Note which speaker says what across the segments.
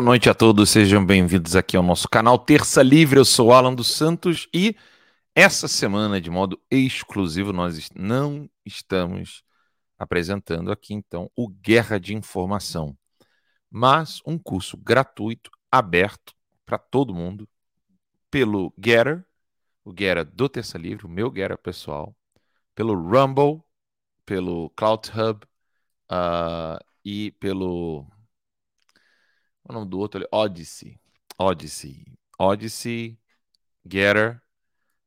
Speaker 1: Boa noite a todos, sejam bem-vindos aqui ao nosso canal Terça Livre. Eu sou Alan dos Santos e essa semana, de modo exclusivo, nós não estamos apresentando aqui então o Guerra de Informação, mas um curso gratuito, aberto para todo mundo, pelo Getter, o Getter do Terça Livre, o meu Getter pessoal, pelo Rumble, pelo Cloud Hub uh, e pelo o nome do outro ali? Odyssey. Odyssey. Odyssey, Getter,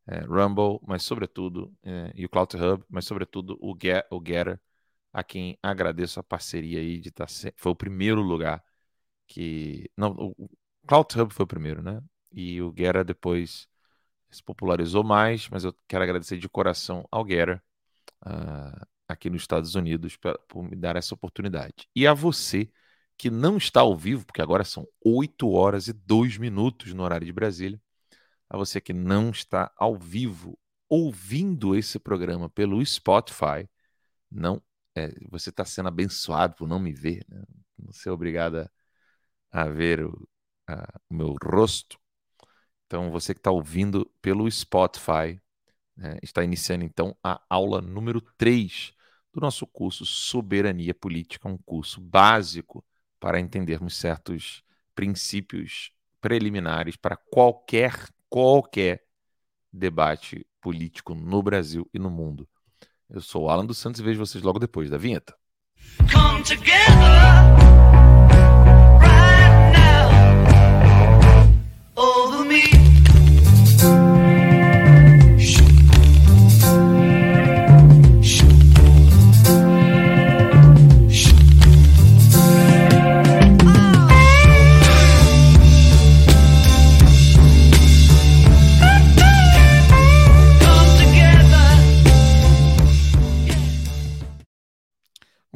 Speaker 1: é, Rumble, mas sobretudo, é, e o Cloud Hub, mas sobretudo o, Get, o Getter, a quem agradeço a parceria aí de estar. Tá foi o primeiro lugar que. Não, o Cloud Hub foi o primeiro, né? E o Getter depois se popularizou mais, mas eu quero agradecer de coração ao Getter. Uh, aqui nos Estados Unidos pra, por me dar essa oportunidade. E a você que não está ao vivo, porque agora são 8 horas e 2 minutos no horário de Brasília, a você que não está ao vivo ouvindo esse programa pelo Spotify, não é, você está sendo abençoado por não me ver, né? não ser obrigado a, a ver o, a, o, meu rosto. Então, você que está ouvindo pelo Spotify, né, está iniciando então a aula número 3 do nosso curso Soberania Política, um curso básico para entendermos certos princípios preliminares para qualquer qualquer debate político no Brasil e no mundo. Eu sou o Alan dos Santos e vejo vocês logo depois da vinheta. Come together.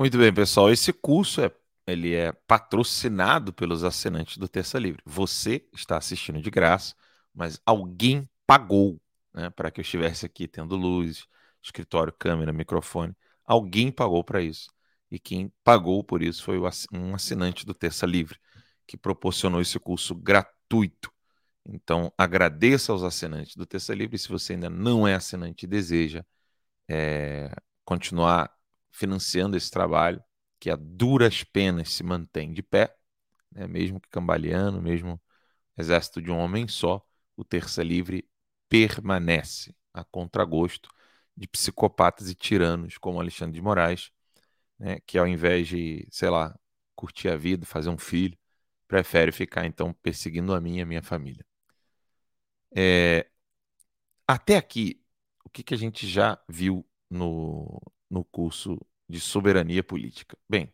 Speaker 1: Muito bem, pessoal. Esse curso é, ele é patrocinado pelos assinantes do Terça Livre. Você está assistindo de graça, mas alguém pagou né, para que eu estivesse aqui tendo luz, escritório, câmera, microfone. Alguém pagou para isso. E quem pagou por isso foi um assinante do Terça Livre, que proporcionou esse curso gratuito. Então, agradeça aos assinantes do Terça Livre. Se você ainda não é assinante e deseja é, continuar financiando esse trabalho, que a duras penas se mantém de pé, né? mesmo que cambaleando, mesmo exército de um homem só, o Terça Livre permanece a contragosto de psicopatas e tiranos como Alexandre de Moraes, né? que ao invés de, sei lá, curtir a vida, fazer um filho, prefere ficar então perseguindo a mim e a minha família. É... Até aqui, o que, que a gente já viu no, no curso de soberania política. Bem,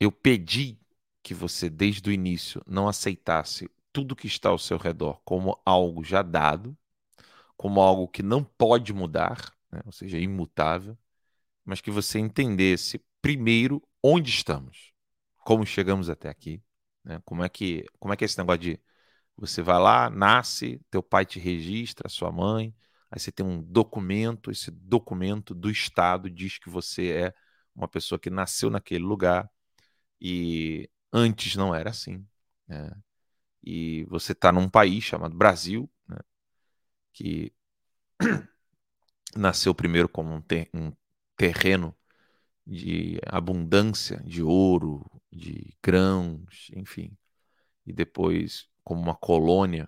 Speaker 1: eu pedi que você, desde o início, não aceitasse tudo que está ao seu redor como algo já dado, como algo que não pode mudar, né? ou seja, imutável, mas que você entendesse primeiro onde estamos, como chegamos até aqui, né? como é que como é que é esse negócio de você vai lá, nasce, teu pai te registra, sua mãe, Aí você tem um documento, esse documento do Estado diz que você é uma pessoa que nasceu naquele lugar e antes não era assim. Né? E você está num país chamado Brasil, né? que nasceu primeiro como um, ter um terreno de abundância de ouro, de grãos, enfim, e depois como uma colônia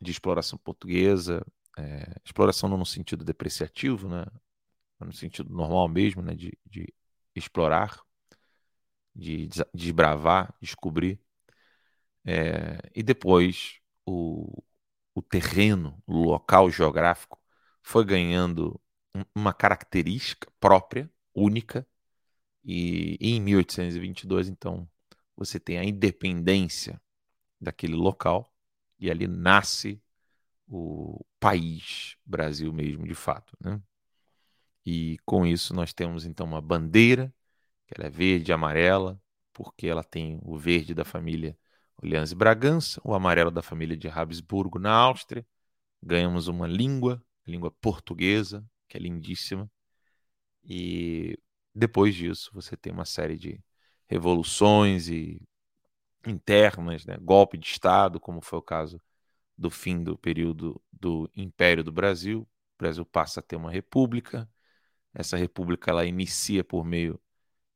Speaker 1: de exploração portuguesa, é, exploração não no sentido depreciativo, né? no sentido normal mesmo, né? de, de explorar, de desbravar, descobrir. É, e depois o, o terreno, o local geográfico foi ganhando uma característica própria, única, e, e em 1822, então, você tem a independência daquele local, e ali nasce o país Brasil mesmo, de fato. Né? E com isso nós temos então uma bandeira, que ela é verde e amarela, porque ela tem o verde da família Orleans e Bragança, o amarelo da família de Habsburgo na Áustria. Ganhamos uma língua, a língua portuguesa, que é lindíssima. E depois disso você tem uma série de revoluções e internas, né? golpe de Estado, como foi o caso do fim do período do Império do Brasil. O Brasil passa a ter uma república. Essa república ela inicia por meio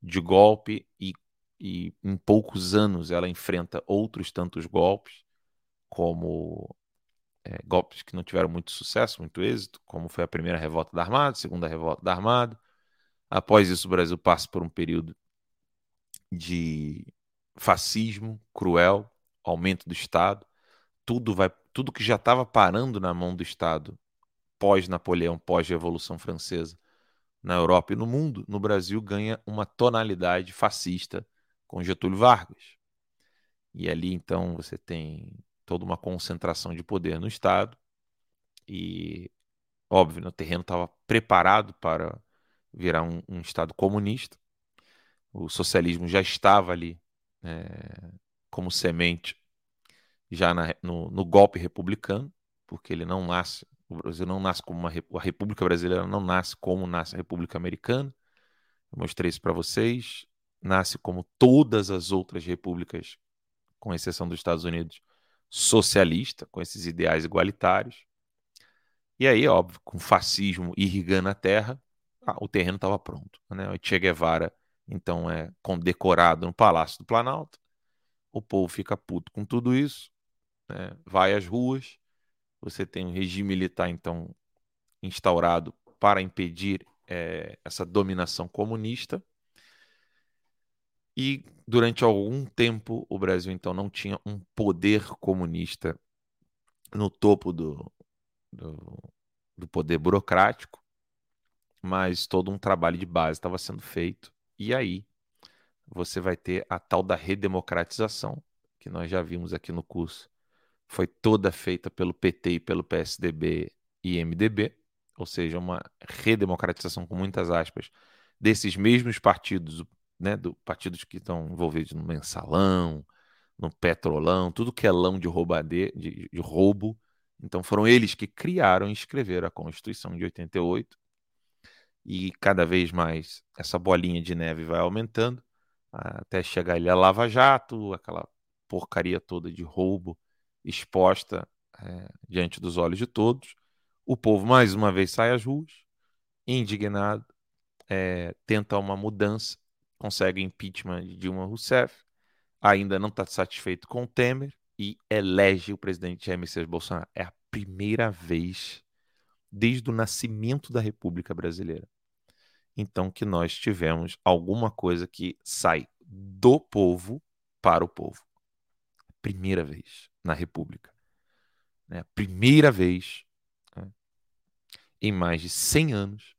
Speaker 1: de golpe e, e em poucos anos ela enfrenta outros tantos golpes, como é, golpes que não tiveram muito sucesso, muito êxito, como foi a primeira revolta da Armada, a segunda revolta da Armada. Após isso, o Brasil passa por um período de fascismo cruel, aumento do Estado, tudo vai, tudo que já estava parando na mão do Estado pós-Napoleão, pós-Revolução Francesa, na Europa e no mundo, no Brasil ganha uma tonalidade fascista com Getúlio Vargas. E ali então você tem toda uma concentração de poder no Estado e óbvio, o terreno estava preparado para virar um, um Estado comunista. O socialismo já estava ali é, como semente já na, no, no, golpe republicano, porque ele não nasce, o Brasil não nasce como uma a República Brasileira não nasce como nasce a República Americana. Eu mostrei isso para vocês. Nasce como todas as outras repúblicas, com exceção dos Estados Unidos, socialista, com esses ideais igualitários. E aí, óbvio, com fascismo irrigando a terra, ah, o terreno estava pronto. Né? O Che Guevara então é condecorado no Palácio do Planalto. O povo fica puto com tudo isso, né? vai às ruas. Você tem um regime militar, então, instaurado para impedir é, essa dominação comunista. E durante algum tempo o Brasil, então, não tinha um poder comunista no topo do, do, do poder burocrático, mas todo um trabalho de base estava sendo feito e aí você vai ter a tal da redemocratização, que nós já vimos aqui no curso. Foi toda feita pelo PT e pelo PSDB e MDB, ou seja, uma redemocratização com muitas aspas desses mesmos partidos, né, do partidos que estão envolvidos no mensalão, no petrolão, tudo que é lão de, roubade, de, de roubo. Então foram eles que criaram e escreveram a Constituição de 88 e cada vez mais essa bolinha de neve vai aumentando até chegar ali a Lava Jato, aquela porcaria toda de roubo exposta é, diante dos olhos de todos. O povo mais uma vez sai às ruas, indignado, é, tenta uma mudança, consegue impeachment de Dilma Rousseff, ainda não está satisfeito com o Temer e elege o presidente Jair Messias Bolsonaro. É a primeira vez desde o nascimento da República Brasileira. Então, que nós tivemos alguma coisa que sai do povo para o povo. Primeira vez na República. Né? Primeira vez né? em mais de 100 anos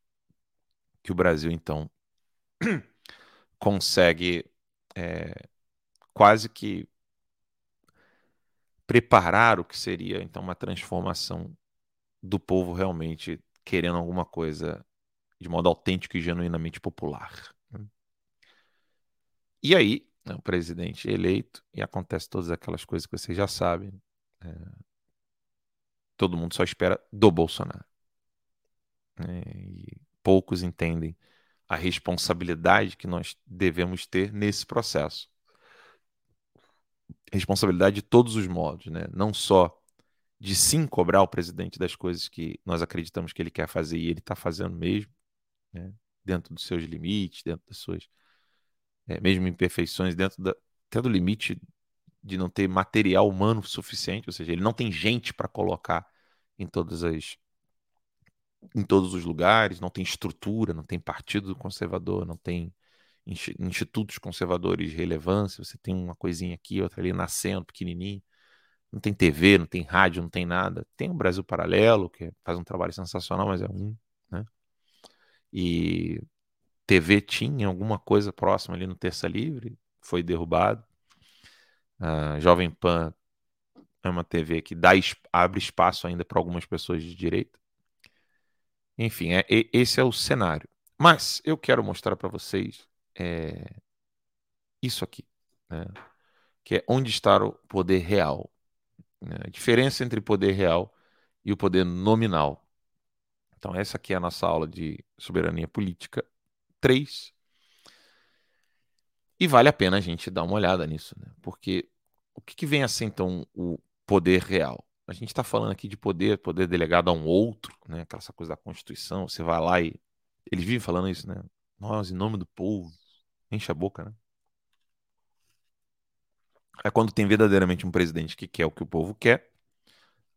Speaker 1: que o Brasil, então, consegue é, quase que preparar o que seria, então, uma transformação do povo realmente querendo alguma coisa de modo autêntico e genuinamente popular. Né? E aí, né, o presidente eleito, e acontece todas aquelas coisas que vocês já sabem. É, todo mundo só espera do Bolsonaro. É, e poucos entendem a responsabilidade que nós devemos ter nesse processo. Responsabilidade de todos os modos, né? não só de sim cobrar o presidente das coisas que nós acreditamos que ele quer fazer e ele está fazendo mesmo, né? dentro dos seus limites, dentro das suas é, mesmo imperfeições, dentro da, até do limite de não ter material humano suficiente, ou seja, ele não tem gente para colocar em todas as em todos os lugares, não tem estrutura, não tem partido conservador, não tem institutos conservadores de relevância, você tem uma coisinha aqui, outra ali nascendo, pequenininho não tem TV, não tem rádio, não tem nada. Tem o Brasil Paralelo, que faz um trabalho sensacional, mas é um, né? E TV tinha alguma coisa próxima ali no Terça Livre, foi derrubado. Jovem Pan é uma TV que dá, abre espaço ainda para algumas pessoas de direita. Enfim, é, esse é o cenário. Mas eu quero mostrar para vocês é, isso aqui, né? que é onde está o poder real né? A diferença entre poder real e o poder nominal. Então, essa aqui é a nossa aula de soberania política 3. E vale a pena a gente dar uma olhada nisso, né? porque o que, que vem a ser então o poder real? A gente está falando aqui de poder, poder delegado a um outro, né? Aquela coisa da Constituição. Você vai lá e eles vivem falando isso, né? Nós, em nome do povo, enche a boca, né? É quando tem verdadeiramente um presidente que quer o que o povo quer,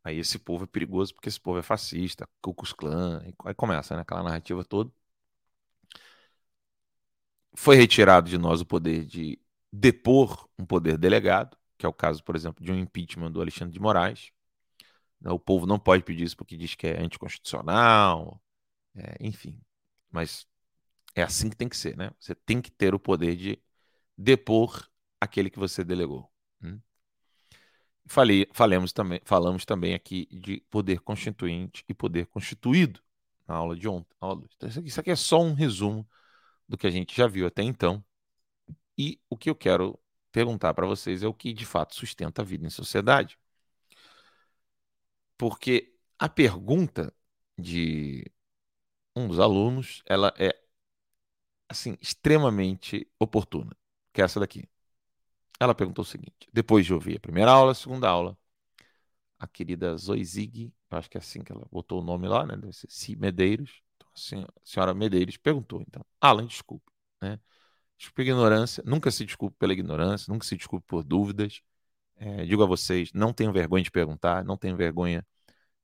Speaker 1: aí esse povo é perigoso porque esse povo é fascista, Ku Klux Klan, aí começa, né? Aquela narrativa toda. Foi retirado de nós o poder de depor um poder delegado, que é o caso, por exemplo, de um impeachment do Alexandre de Moraes. O povo não pode pedir isso porque diz que é anticonstitucional, é, enfim. Mas é assim que tem que ser, né? Você tem que ter o poder de depor aquele que você delegou. Hum? Falei, falemos também, falamos também aqui de poder constituinte e poder constituído na aula de ontem. Aula então, isso, aqui, isso aqui é só um resumo do que a gente já viu até então. E o que eu quero perguntar para vocês é o que de fato sustenta a vida em sociedade. Porque a pergunta de um dos alunos, ela é assim extremamente oportuna, que é essa daqui. Ela perguntou o seguinte: depois de ouvir a primeira aula, a segunda aula, a querida Zoizig, acho que é assim que ela botou o nome lá, né? Deve ser. Medeiros. Senhora Medeiros perguntou, então, Alan, desculpe, né? Desculpe ignorância, nunca se desculpe pela ignorância, nunca se desculpe por dúvidas. É, digo a vocês, não tenham vergonha de perguntar, não tenham vergonha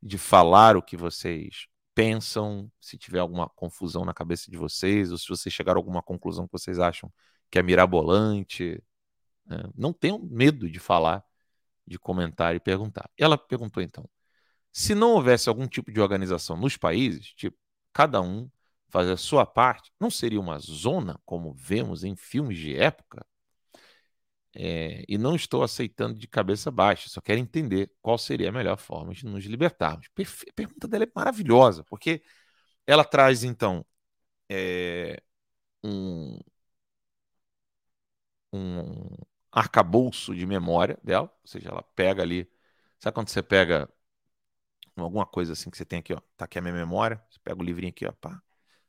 Speaker 1: de falar o que vocês pensam, se tiver alguma confusão na cabeça de vocês, ou se vocês chegaram a alguma conclusão que vocês acham que é mirabolante. Né? Não tenham medo de falar, de comentar e perguntar. Ela perguntou então: se não houvesse algum tipo de organização nos países, tipo, cada um fazer a sua parte, não seria uma zona, como vemos em filmes de época? É, e não estou aceitando de cabeça baixa, só quero entender qual seria a melhor forma de nos libertarmos. Perfe a pergunta dela é maravilhosa, porque ela traz, então, é, um, um arcabouço de memória dela, ou seja, ela pega ali. Sabe quando você pega alguma coisa assim que você tem aqui, ó? Tá aqui a minha memória, você pega o livrinho aqui, ó, pá.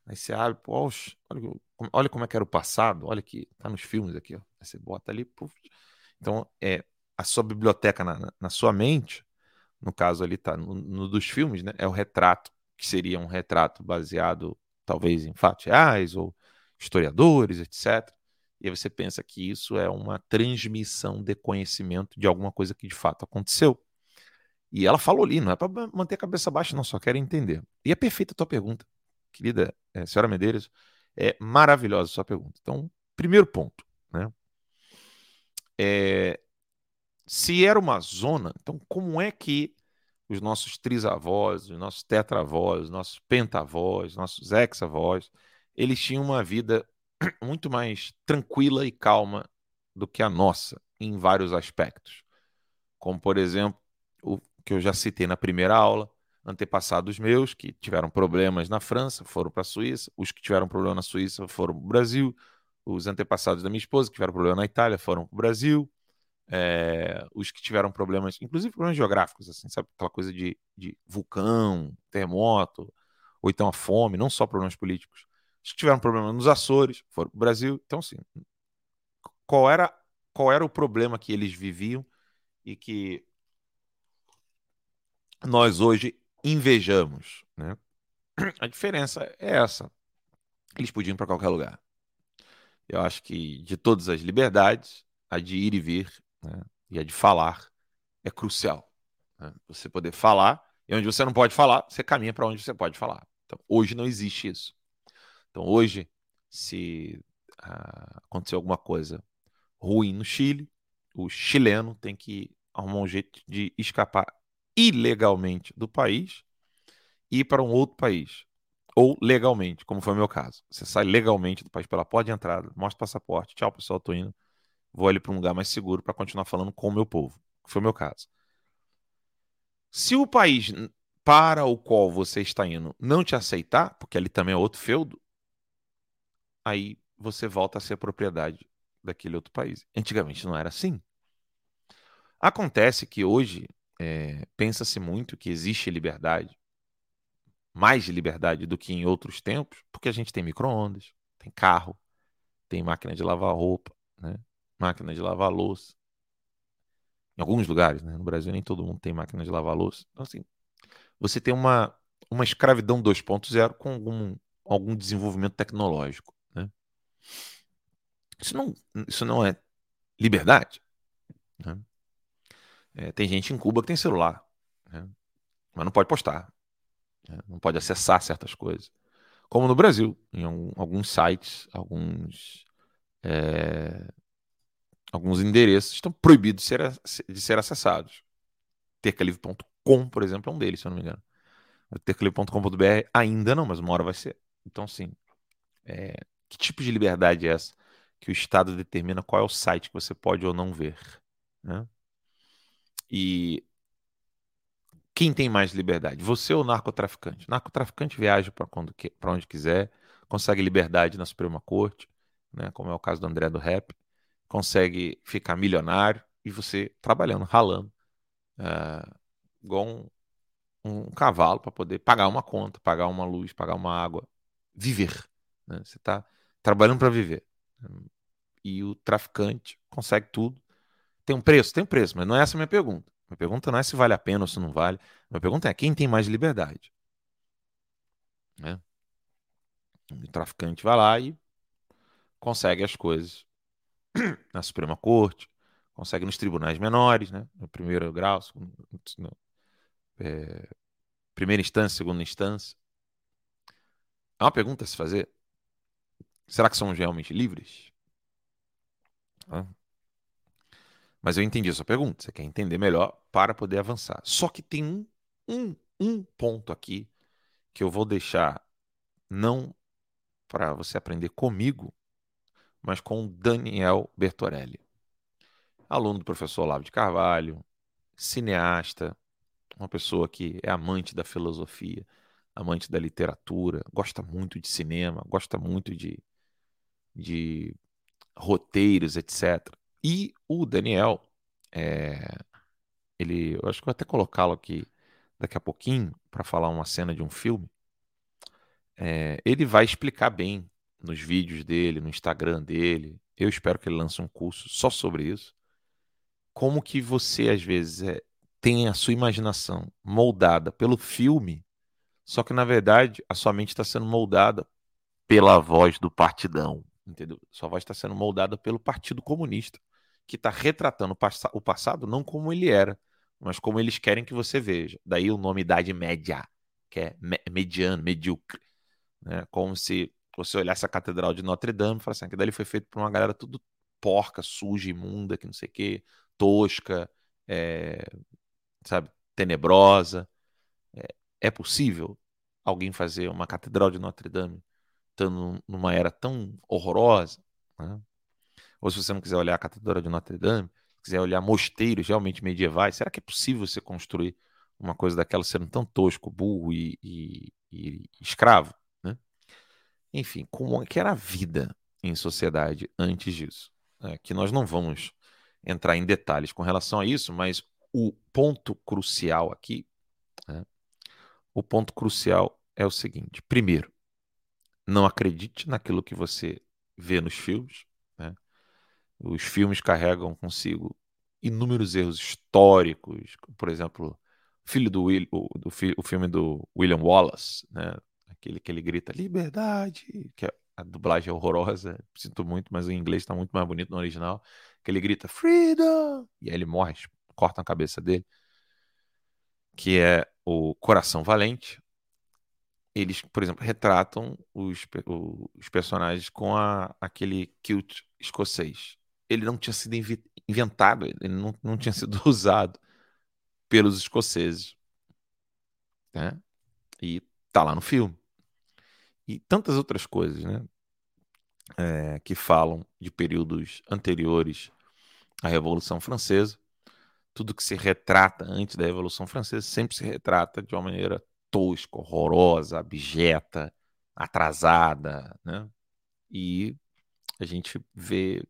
Speaker 1: Aí você abre, poxa, olha, olha como é que era o passado, olha que tá nos filmes aqui, ó. Aí você bota ali, puf. Então, é, a sua biblioteca na, na sua mente, no caso ali tá no, no, dos filmes, né? É o retrato, que seria um retrato baseado talvez em fatos reais ou historiadores, etc. E aí você pensa que isso é uma transmissão de conhecimento de alguma coisa que de fato aconteceu. E ela falou ali, não é para manter a cabeça baixa, não, só quero entender. E é perfeita a tua pergunta, querida é, senhora Medeiros. É maravilhosa a sua pergunta. Então, primeiro ponto, né? É, se era uma zona, então como é que os nossos trisavós, os nossos tetravós, os nossos pentavós, os nossos hexavós, eles tinham uma vida muito mais tranquila e calma do que a nossa, em vários aspectos. Como, por exemplo, o que eu já citei na primeira aula, antepassados meus que tiveram problemas na França foram para a Suíça, os que tiveram problema na Suíça foram para o Brasil, os antepassados da minha esposa, que tiveram problema na Itália, foram para o Brasil. É, os que tiveram problemas, inclusive problemas geográficos, assim, sabe? Aquela coisa de, de vulcão, terremoto, ou então a fome, não só problemas políticos. Os que tiveram problema nos Açores foram para o Brasil. Então, assim, qual era, qual era o problema que eles viviam e que nós hoje invejamos, né? A diferença é essa. Eles podiam ir para qualquer lugar. Eu acho que de todas as liberdades, a de ir e vir né, e a de falar é crucial. Né? Você poder falar, e onde você não pode falar, você caminha para onde você pode falar. Então, hoje não existe isso. Então, hoje, se ah, acontecer alguma coisa ruim no Chile, o chileno tem que arrumar um jeito de escapar ilegalmente do país e ir para um outro país ou legalmente, como foi o meu caso. Você sai legalmente do país pela porta de entrada, mostra o passaporte, tchau pessoal, tô indo, vou ali para um lugar mais seguro para continuar falando com o meu povo, que foi o meu caso. Se o país para o qual você está indo não te aceitar, porque ali também é outro feudo, aí você volta a ser propriedade daquele outro país. Antigamente não era assim. Acontece que hoje é, pensa-se muito que existe liberdade, mais de liberdade do que em outros tempos, porque a gente tem micro-ondas, tem carro, tem máquina de lavar roupa, né? máquina de lavar louça. em alguns lugares, né? No Brasil nem todo mundo tem máquina de lavar louça. Então, assim, você tem uma, uma escravidão 2.0 com algum, algum desenvolvimento tecnológico, né? Isso não, isso não é liberdade, né? É, tem gente em Cuba que tem celular, né? mas não pode postar, né? não pode acessar certas coisas. Como no Brasil, em algum, alguns sites, alguns é, alguns endereços estão proibidos de ser, de ser acessados. Tercalivre.com, por exemplo, é um deles, se eu não me engano. Tercalivre.com.br ainda não, mas uma hora vai ser. Então, sim. É, que tipo de liberdade é essa que o Estado determina qual é o site que você pode ou não ver? Né? E quem tem mais liberdade? Você ou o narcotraficante? O narcotraficante viaja para onde quiser, consegue liberdade na Suprema Corte, né, como é o caso do André do Rap, consegue ficar milionário e você trabalhando, ralando, uh, igual um, um cavalo para poder pagar uma conta, pagar uma luz, pagar uma água, viver. Né? Você está trabalhando para viver. E o traficante consegue tudo. Tem um preço? Tem um preço, mas não é essa a minha pergunta. Minha pergunta não é se vale a pena ou se não vale. Minha pergunta é quem tem mais liberdade. Né? O traficante vai lá e consegue as coisas na Suprema Corte, consegue nos tribunais menores, né? no primeiro grau, segundo, no, é, primeira instância, segunda instância. É uma pergunta a se fazer. Será que somos realmente livres? Mas eu entendi a sua pergunta. Você quer entender melhor para poder avançar. Só que tem um, um, um ponto aqui que eu vou deixar não para você aprender comigo, mas com Daniel Bertorelli. Aluno do professor Olavo de Carvalho, cineasta, uma pessoa que é amante da filosofia, amante da literatura, gosta muito de cinema, gosta muito de, de roteiros, etc. E o Daniel, é, ele, eu acho que vou até colocá-lo aqui daqui a pouquinho para falar uma cena de um filme. É, ele vai explicar bem nos vídeos dele, no Instagram dele. Eu espero que ele lance um curso só sobre isso. Como que você, às vezes, é, tem a sua imaginação moldada pelo filme, só que, na verdade, a sua mente está sendo moldada pela voz do partidão, entendeu? Sua voz está sendo moldada pelo Partido Comunista, que está retratando o, pass o passado não como ele era, mas como eles querem que você veja. Daí o nome Idade Média, que é mediano, medíocre. Né? Como se você olhasse a Catedral de Notre Dame e falasse assim, que dali foi feito por uma galera tudo porca, suja, imunda, que não sei o quê, tosca, é, sabe, tenebrosa. É, é, possível alguém fazer uma Catedral de Notre Dame estando numa era tão horrorosa? Né? Ou se você não quiser olhar a Catedral de Notre Dame, quiser olhar mosteiros realmente medievais, será que é possível você construir uma coisa daquela sendo tão tosco, burro e, e, e escravo? enfim, como é que era a vida em sociedade antes disso. É, que nós não vamos entrar em detalhes com relação a isso, mas o ponto crucial aqui, né, o ponto crucial é o seguinte: primeiro, não acredite naquilo que você vê nos filmes. Os filmes carregam consigo inúmeros erros históricos, por exemplo, filho do Will, o, do, o filme do William Wallace, né? aquele que ele grita liberdade, que a dublagem é horrorosa, sinto muito, mas o inglês está muito mais bonito no original, que ele grita freedom, e aí ele morre, cortam a cabeça dele, que é o Coração Valente. Eles, por exemplo, retratam os, os personagens com a, aquele kilt escocês. Ele não tinha sido inventado, ele não, não tinha sido usado pelos escoceses. Né? E tá lá no filme e tantas outras coisas, né? É, que falam de períodos anteriores à Revolução Francesa. Tudo que se retrata antes da Revolução Francesa sempre se retrata de uma maneira tosca, horrorosa, abjeta, atrasada, né? E a gente vê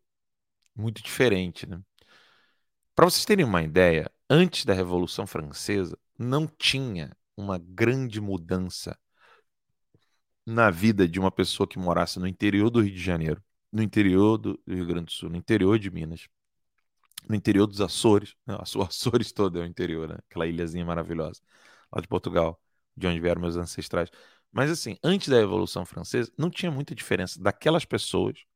Speaker 1: muito diferente, né? Para vocês terem uma ideia, antes da Revolução Francesa não tinha uma grande mudança na vida de uma pessoa que morasse no interior do Rio de Janeiro, no interior do Rio Grande do Sul, no interior de Minas, no interior dos Açores. Né? O Açores todo é o interior, né? Aquela ilhazinha maravilhosa lá de Portugal, de onde vieram meus ancestrais. Mas assim, antes da Revolução Francesa, não tinha muita diferença daquelas pessoas né?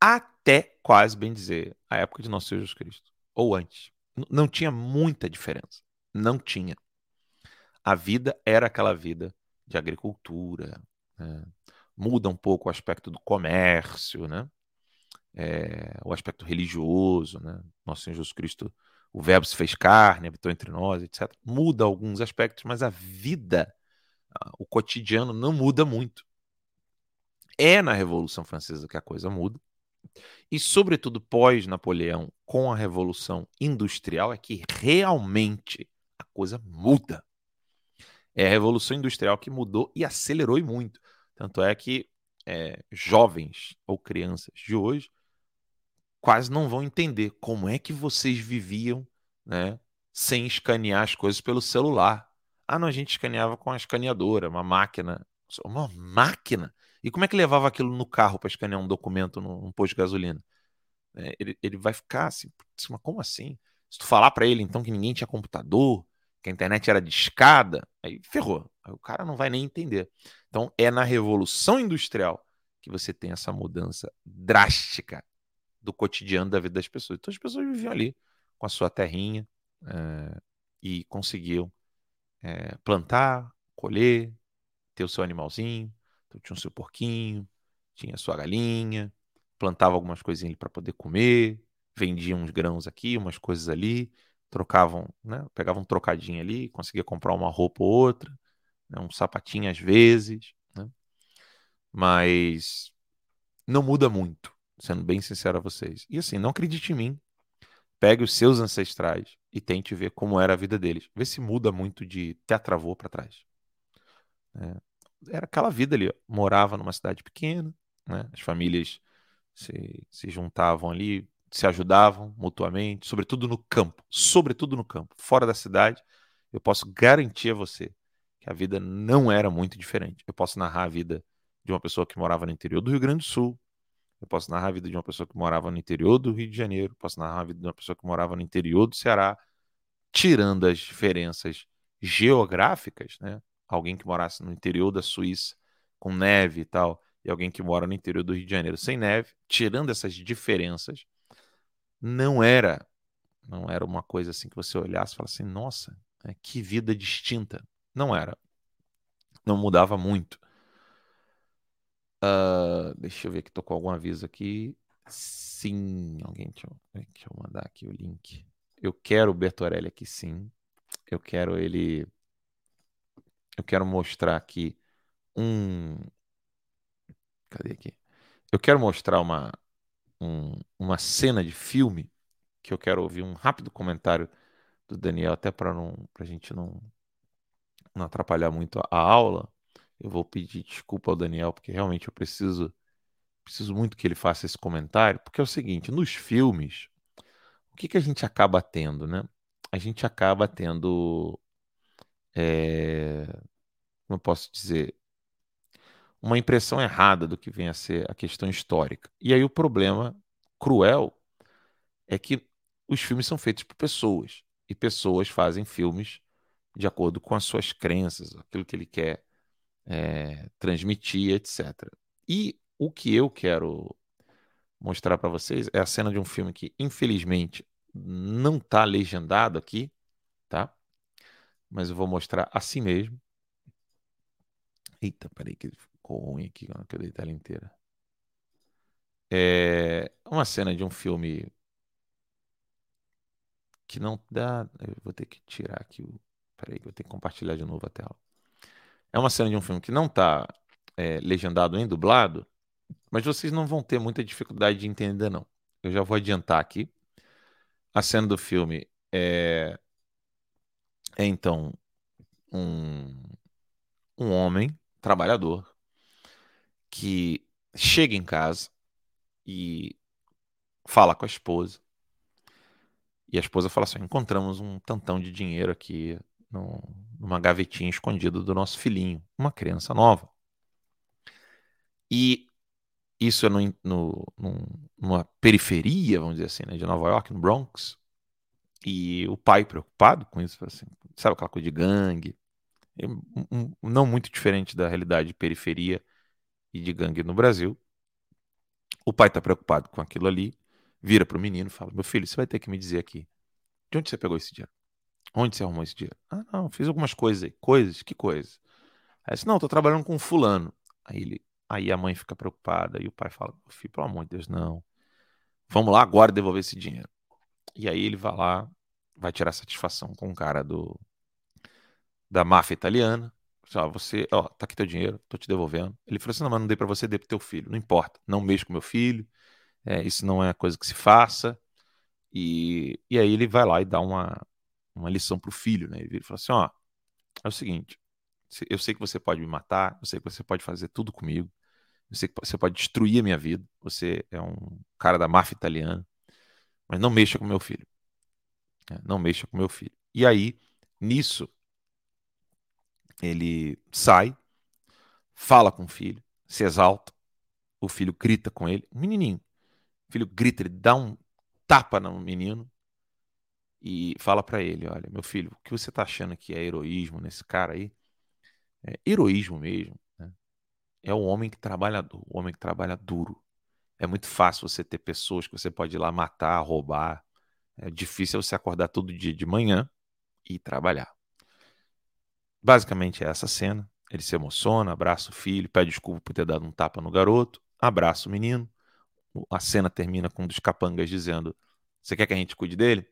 Speaker 1: Até quase bem dizer a época de nosso Senhor Jesus Cristo, ou antes. Não tinha muita diferença. Não tinha. A vida era aquela vida de agricultura. Né? Muda um pouco o aspecto do comércio, né? É, o aspecto religioso, né? Nosso Senhor Jesus Cristo, o Verbo se fez carne, habitou entre nós, etc. Muda alguns aspectos, mas a vida, o cotidiano não muda muito. É na Revolução Francesa que a coisa muda. E, sobretudo, pós-Napoleão, com a Revolução Industrial, é que realmente a coisa muda. É a Revolução Industrial que mudou e acelerou e muito. Tanto é que é, jovens ou crianças de hoje quase não vão entender como é que vocês viviam né, sem escanear as coisas pelo celular. Ah, não, a gente escaneava com a escaneadora, uma máquina. Uma máquina? E como é que levava aquilo no carro para escanear um documento num, posto de gasolina? É, ele, ele vai ficar assim, mas como assim? Se tu falar para ele então que ninguém tinha computador, que a internet era de escada, aí ferrou. Aí o cara não vai nem entender. Então é na revolução industrial que você tem essa mudança drástica do cotidiano da vida das pessoas. Então as pessoas viviam ali com a sua terrinha é, e conseguiam é, plantar, colher, ter o seu animalzinho, então tinha o seu porquinho, tinha a sua galinha, plantava algumas coisinhas para poder comer, vendia uns grãos aqui, umas coisas ali, trocavam, né? Pegavam um trocadinho ali, conseguia comprar uma roupa ou outra, né? um sapatinho às vezes, né? Mas não muda muito, sendo bem sincero a vocês. E assim, não acredite em mim. Pegue os seus ancestrais e tente ver como era a vida deles. Vê se muda muito de teatravô para trás. É, era aquela vida ali, ó. morava numa cidade pequena, né? as famílias se, se juntavam ali, se ajudavam mutuamente, sobretudo no campo, sobretudo no campo, fora da cidade, eu posso garantir a você que a vida não era muito diferente. Eu posso narrar a vida de uma pessoa que morava no interior do Rio Grande do Sul, eu posso narrar a vida de uma pessoa que morava no interior do Rio de Janeiro, posso narrar a vida de uma pessoa que morava no interior do Ceará, tirando as diferenças geográficas, né? Alguém que morasse no interior da Suíça, com neve e tal, e alguém que mora no interior do Rio de Janeiro sem neve, tirando essas diferenças, não era não era uma coisa assim que você olhasse e falasse nossa, né, que vida distinta. Não era. Não mudava muito. Uh, deixa eu ver que tô com algum aviso aqui. Sim, alguém, deixa eu, deixa eu mandar aqui o link. Eu quero o Bertorelli aqui sim. Eu quero ele eu quero mostrar aqui um. Cadê aqui? Eu quero mostrar uma, um, uma cena de filme que eu quero ouvir um rápido comentário do Daniel, até para não, a gente não, não atrapalhar muito a, a aula. Eu vou pedir desculpa ao Daniel, porque realmente eu preciso, preciso muito que ele faça esse comentário, porque é o seguinte: nos filmes, o que, que a gente acaba tendo, né? A gente acaba tendo é, como eu posso dizer, uma impressão errada do que vem a ser a questão histórica. E aí o problema cruel é que os filmes são feitos por pessoas e pessoas fazem filmes de acordo com as suas crenças, aquilo que ele quer é, transmitir, etc. E o que eu quero mostrar para vocês é a cena de um filme que, infelizmente, não está legendado aqui, tá? Mas eu vou mostrar assim mesmo. Eita, peraí que ficou ruim aqui, que eu dei tela inteira. É uma cena de um filme que não dá. Eu vou ter que tirar aqui o. Peraí, que eu ter que compartilhar de novo a tela. É uma cena de um filme que não está é, legendado nem dublado, mas vocês não vão ter muita dificuldade de entender, não. Eu já vou adiantar aqui. A cena do filme é, é então um, um homem trabalhador que chega em casa e fala com a esposa. E a esposa fala assim: encontramos um tantão de dinheiro aqui no, numa gavetinha escondida do nosso filhinho, uma criança nova. E isso é no, no, numa periferia, vamos dizer assim, né, de Nova York, no Bronx. E o pai preocupado com isso, assim, sabe aquela coisa de gangue, um, não muito diferente da realidade de periferia e de gangue no Brasil. O pai está preocupado com aquilo ali, vira para o menino e fala: Meu filho, você vai ter que me dizer aqui, de onde você pegou esse dinheiro? Onde você arrumou esse dinheiro? Ah, não, fiz algumas coisas aí. Coisas? Que coisas? Aí disse, não, tô trabalhando com fulano. Aí ele, aí a mãe fica preocupada e o pai fala, filho, pelo amor de Deus, não. Vamos lá agora devolver esse dinheiro. E aí ele vai lá, vai tirar satisfação com o cara do da máfia italiana. Ó, você, ó, tá aqui teu dinheiro, tô te devolvendo. Ele falou assim: não, mas não dei para você, dei pro teu filho. Não importa, não mexo com meu filho, é, isso não é coisa que se faça. E, e aí ele vai lá e dá uma, uma lição pro filho, né? Ele fala assim: ó, é o seguinte, eu sei que você pode me matar, eu sei que você pode fazer tudo comigo, eu sei que você pode destruir a minha vida, você é um cara da máfia italiana, mas não mexa com meu filho. É, não mexa com meu filho. E aí, nisso, ele sai, fala com o filho, se exalta, o filho grita com ele, um menininho. O filho grita, ele dá um tapa no menino e fala para ele: Olha, meu filho, o que você tá achando que é heroísmo nesse cara aí? É heroísmo mesmo. Né? É o homem que trabalha, o homem que trabalha duro. É muito fácil você ter pessoas que você pode ir lá matar, roubar. É difícil você acordar todo dia de manhã e trabalhar. Basicamente é essa cena. Ele se emociona, abraça o filho, pede desculpa por ter dado um tapa no garoto, abraça o menino. A cena termina com um dos capangas dizendo: Você quer que a gente cuide dele?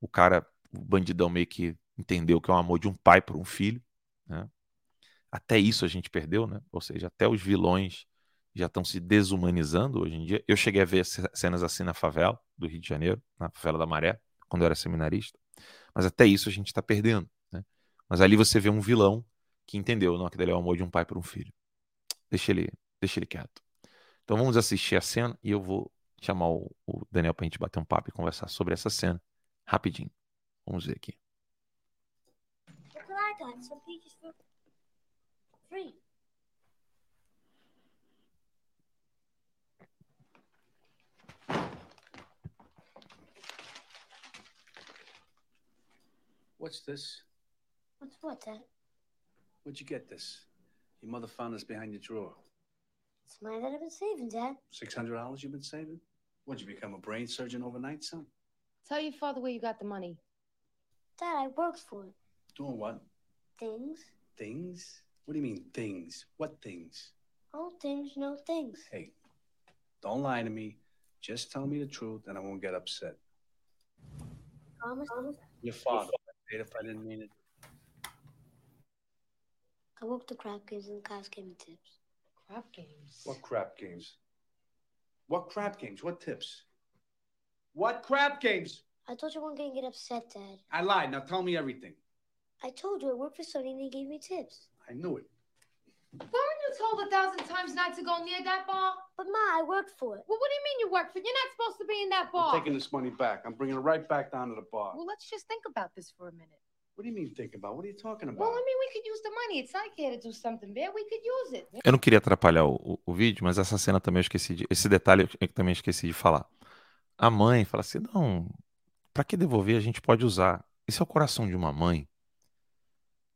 Speaker 1: O cara, o bandidão, meio que entendeu que é o amor de um pai por um filho. Né? Até isso a gente perdeu, né? Ou seja, até os vilões já estão se desumanizando hoje em dia. Eu cheguei a ver cenas assim na favela do Rio de Janeiro, na favela da Maré, quando eu era seminarista. Mas até isso a gente está perdendo. Mas ali você vê um vilão que entendeu, não, dele é o amor de um pai por um filho. Deixa ele, deixa ele quieto. Então vamos assistir a cena e eu vou chamar o, o Daniel pra gente bater um papo e conversar sobre essa cena rapidinho. Vamos ver aqui.
Speaker 2: What's this?
Speaker 3: What's what, Dad?
Speaker 2: Where'd you get this? Your mother found this behind your drawer.
Speaker 3: It's money that I've been saving, Dad.
Speaker 2: Six hundred dollars you've been saving? What'd you become a brain surgeon overnight, son?
Speaker 4: Tell your father where you got the money.
Speaker 3: Dad, I worked for it.
Speaker 2: Doing what?
Speaker 3: Things.
Speaker 2: Things? What do you mean things? What things?
Speaker 3: All things, no things.
Speaker 2: Hey, don't lie to me. Just tell me the truth and I won't get upset.
Speaker 3: Promise?
Speaker 2: Your father. If I didn't mean it.
Speaker 3: I worked the crap games and the class gave me tips.
Speaker 4: Crap games.
Speaker 2: What crap games? What crap games? What tips? What crap games?
Speaker 3: I told you I wasn't gonna get upset, Dad.
Speaker 2: I lied. Now tell me everything.
Speaker 3: I told you I worked for Sony and they gave me tips.
Speaker 2: I knew it.
Speaker 4: Weren't told a thousand times not to go near that bar?
Speaker 3: But Ma, I worked for it.
Speaker 4: Well, what do you mean you work for? You're not supposed to be in that bar.
Speaker 2: I'm taking this money back. I'm bringing it right back down to the bar.
Speaker 4: Well, let's just think about this for a minute.
Speaker 2: What do you mean think about? What are you talking about?
Speaker 4: Well, I mean, we could use the money. It's not here to do something bad. We could use it.
Speaker 1: Eu não queria atrapalhar o, o, o vídeo, mas essa cena também eu esqueci de, esse detalhe eu também esqueci de falar. A mãe fala assim: "Não, para que devolver? A gente pode usar". Esse é o coração de uma mãe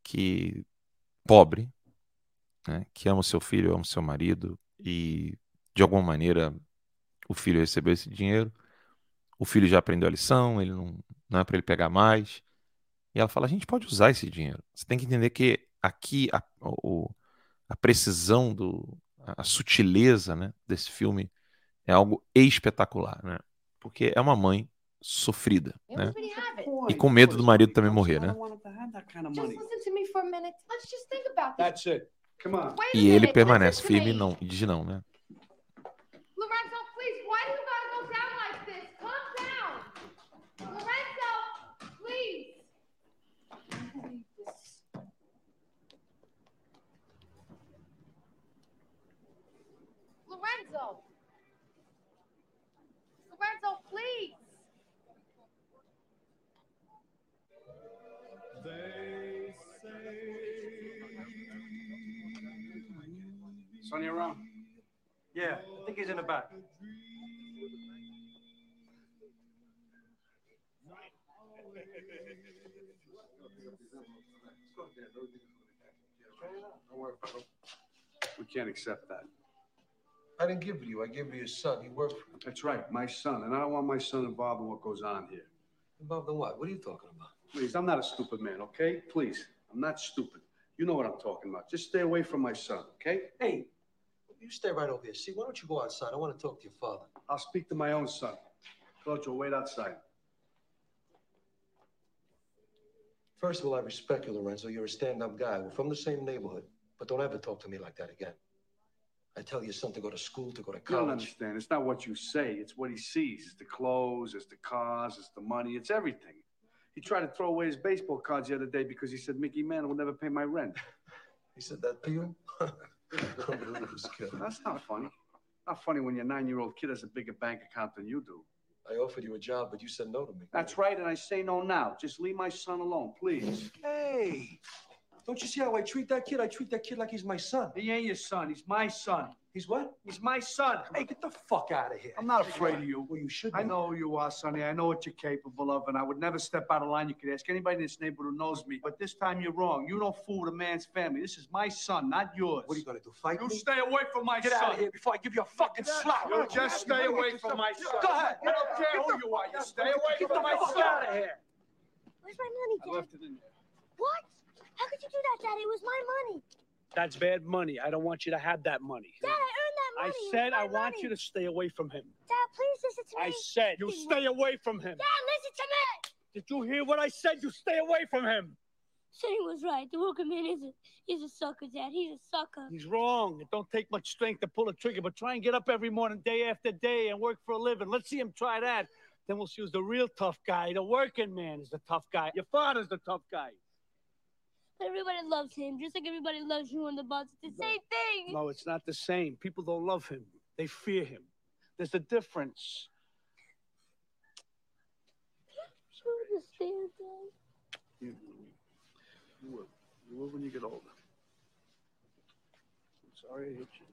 Speaker 1: que pobre, né, que ama o seu filho, ama o seu marido e de alguma maneira o filho recebeu esse dinheiro, o filho já aprendeu a lição, ele não, não é para ele pegar mais. E ela fala: a gente pode usar esse dinheiro. Você tem que entender que aqui a, o, a precisão, do, a sutileza né, desse filme é algo espetacular, né? Porque é uma mãe sofrida, né? E com medo do marido também morrer, né? E ele permanece firme e não, e diz não, né?
Speaker 4: Lorenzo! Lorenzo,
Speaker 2: say Sonia around? Yeah, I think he's in the back. We can't accept that.
Speaker 5: I didn't give it to you. I gave it to your son. He worked for me.
Speaker 2: That's right, my son, and I don't want my son involved in what goes on here.
Speaker 5: Involved in what? What are you talking about?
Speaker 2: Please, I'm not a stupid man, okay? Please, I'm not stupid. You know what I'm talking about. Just stay away from my son, okay?
Speaker 5: Hey, you stay right over here. See, why don't you go outside? I want to talk to your father.
Speaker 2: I'll speak to my own son. Coach will wait outside.
Speaker 5: First of all, I respect you, Lorenzo. You're a stand-up guy. We're from the same neighborhood. But don't ever talk to me like that again. I tell your son to go to school, to go to
Speaker 2: You don't understand. It's not what you say, it's what he sees. It's the clothes, it's the cars, it's the money, it's everything. He tried to throw away his baseball cards the other day because he said Mickey Mantle will never pay my rent.
Speaker 5: He said that to you? Loose kid.
Speaker 2: That's not funny. Not funny when your nine-year-old kid has a bigger bank account than you do.
Speaker 5: I offered you a job, but you said no to me.
Speaker 2: That's right, and I say no now. Just leave my son alone, please.
Speaker 5: Hey, don't you see how I treat that kid? I treat that kid like he's my son.
Speaker 2: He ain't your son. He's my son.
Speaker 5: He's what?
Speaker 2: He's my son.
Speaker 5: Hey, get the fuck out of here.
Speaker 2: I'm not afraid of you.
Speaker 5: Well, you should.
Speaker 2: I
Speaker 5: be.
Speaker 2: know who you are, Sonny. I know what you're capable of, and I would never step out of line. You could ask anybody in this neighborhood who knows me. But this time you're wrong. You don't fool with a man's family. This is my son, not yours.
Speaker 5: What are you gonna do? Fight
Speaker 2: You
Speaker 5: me?
Speaker 2: stay away from my
Speaker 5: Get
Speaker 2: son.
Speaker 5: Get out of here before I give you a fucking slap.
Speaker 2: You just stay away from my son.
Speaker 5: Go ahead.
Speaker 2: I don't care who you are. You stay away
Speaker 5: Get
Speaker 2: from
Speaker 5: the
Speaker 2: my
Speaker 5: fuck
Speaker 2: son.
Speaker 5: out of here.
Speaker 3: Where's my money,
Speaker 2: I left it in there.
Speaker 3: What? How could you do that, Dad? It was my money.
Speaker 6: That's bad money. I don't want you to have that money.
Speaker 3: Dad, I earned that money. Was
Speaker 6: said I want
Speaker 3: money.
Speaker 6: you to stay away from him.
Speaker 3: Dad, please listen to me.
Speaker 6: I said you stay away from him.
Speaker 3: Dad, listen to me.
Speaker 6: Did you hear what I said? You stay away from him.
Speaker 3: Sonny was right. The working man is a, he's a sucker, Dad. He's a sucker.
Speaker 6: He's wrong. It don't take much strength to pull a trigger, but try and get up every morning, day after day, and work for a living. Let's see him try that. Then we'll see who's the real tough guy. The working man is the tough guy. Your father's the tough guy.
Speaker 3: Everybody loves him, just like everybody loves you on the bus. It's the same thing.
Speaker 6: No, it's not the same. People don't love him. They fear him. There's a difference.
Speaker 3: You understand, Dad?
Speaker 2: You, you will. You will when you get older. I'm sorry I hit you.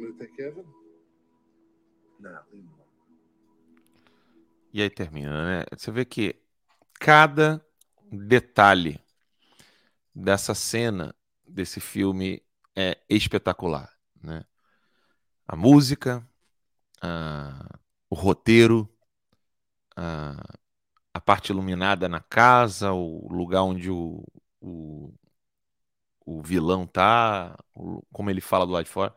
Speaker 5: Him alone.
Speaker 1: E aí termina, né? Você vê que cada detalhe dessa cena, desse filme, é espetacular, né? A música, a- o roteiro, a, a parte iluminada na casa, o lugar onde o, o, o vilão tá, o- como ele fala do lado de fora.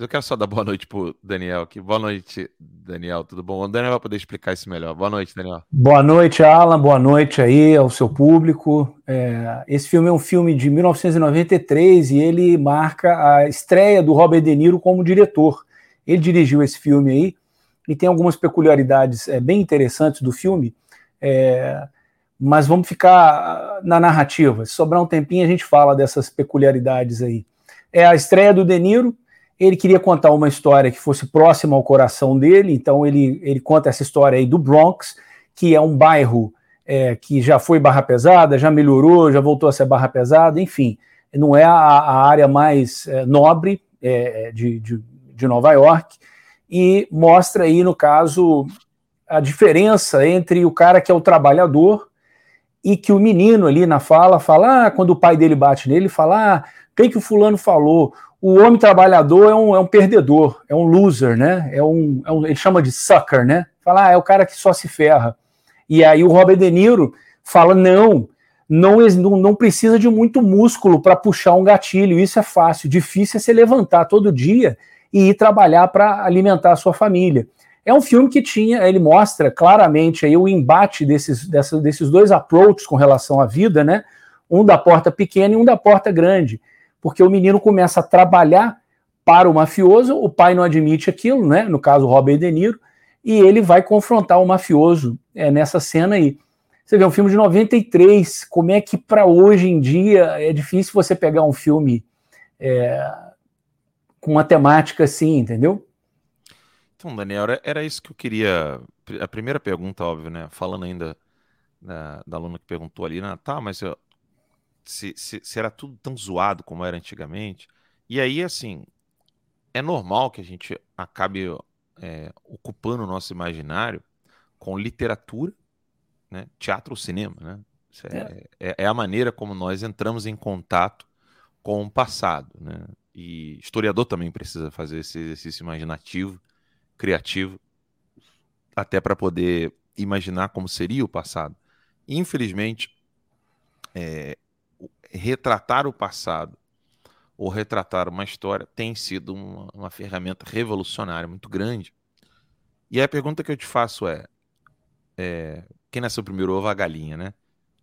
Speaker 1: Eu quero só dar boa noite pro Daniel aqui. Boa noite, Daniel, tudo bom? O Daniel vai poder explicar isso melhor. Boa noite, Daniel.
Speaker 7: Boa noite, Alan. Boa noite aí ao seu público. É, esse filme é um filme de 1993 e ele marca a estreia do Robert De Niro como diretor. Ele dirigiu esse filme aí e tem algumas peculiaridades é, bem interessantes do filme, é, mas vamos ficar na narrativa. Se sobrar um tempinho, a gente fala dessas peculiaridades aí. É a estreia do De Niro. Ele queria contar uma história que fosse próxima ao coração dele, então ele, ele conta essa história aí do Bronx, que é um bairro é, que já foi barra pesada, já melhorou, já voltou a ser barra pesada, enfim, não é a, a área mais é, nobre é, de, de, de Nova York, e mostra aí, no caso, a diferença entre o cara que é o trabalhador e que o menino ali na fala fala, ah, quando o pai dele bate nele, ele fala, ah, que o fulano falou? O homem trabalhador é um, é um perdedor, é um loser, né? É um, é um, ele chama de sucker, né? Fala, ah, é o cara que só se ferra. E aí o Robert De Niro fala, não, não, não precisa de muito músculo para puxar um gatilho, isso é fácil. Difícil é se levantar todo dia e ir trabalhar para alimentar a sua família. É um filme que tinha, ele mostra claramente aí o embate desses, dessa, desses dois approaches com relação à vida, né? Um da porta pequena e um da porta grande. Porque o menino começa a trabalhar para o mafioso, o pai não admite aquilo, né? No caso, Robert De Niro, e ele vai confrontar o mafioso é, nessa cena aí. Você vê um filme de 93, como é que para hoje em dia é difícil você pegar um filme é, com uma temática assim, entendeu?
Speaker 1: Então, Daniel, era, era isso que eu queria. A primeira pergunta, óbvio, né? Falando ainda da, da aluna que perguntou ali, né? tá, mas eu, se, se, se era tudo tão zoado como era antigamente. E aí, assim, é normal que a gente acabe é, ocupando o nosso imaginário com literatura, né, teatro ou cinema. Né? É, é, é, a maneira como nós entramos em contato com o passado. Né? E historiador também precisa fazer esse exercício imaginativo, criativo, até para poder imaginar como seria o passado. Infelizmente, é, retratar o passado ou retratar uma história tem sido uma, uma ferramenta revolucionária muito grande. E a pergunta que eu te faço é, é quem nasceu primeiro, ovo a galinha, né?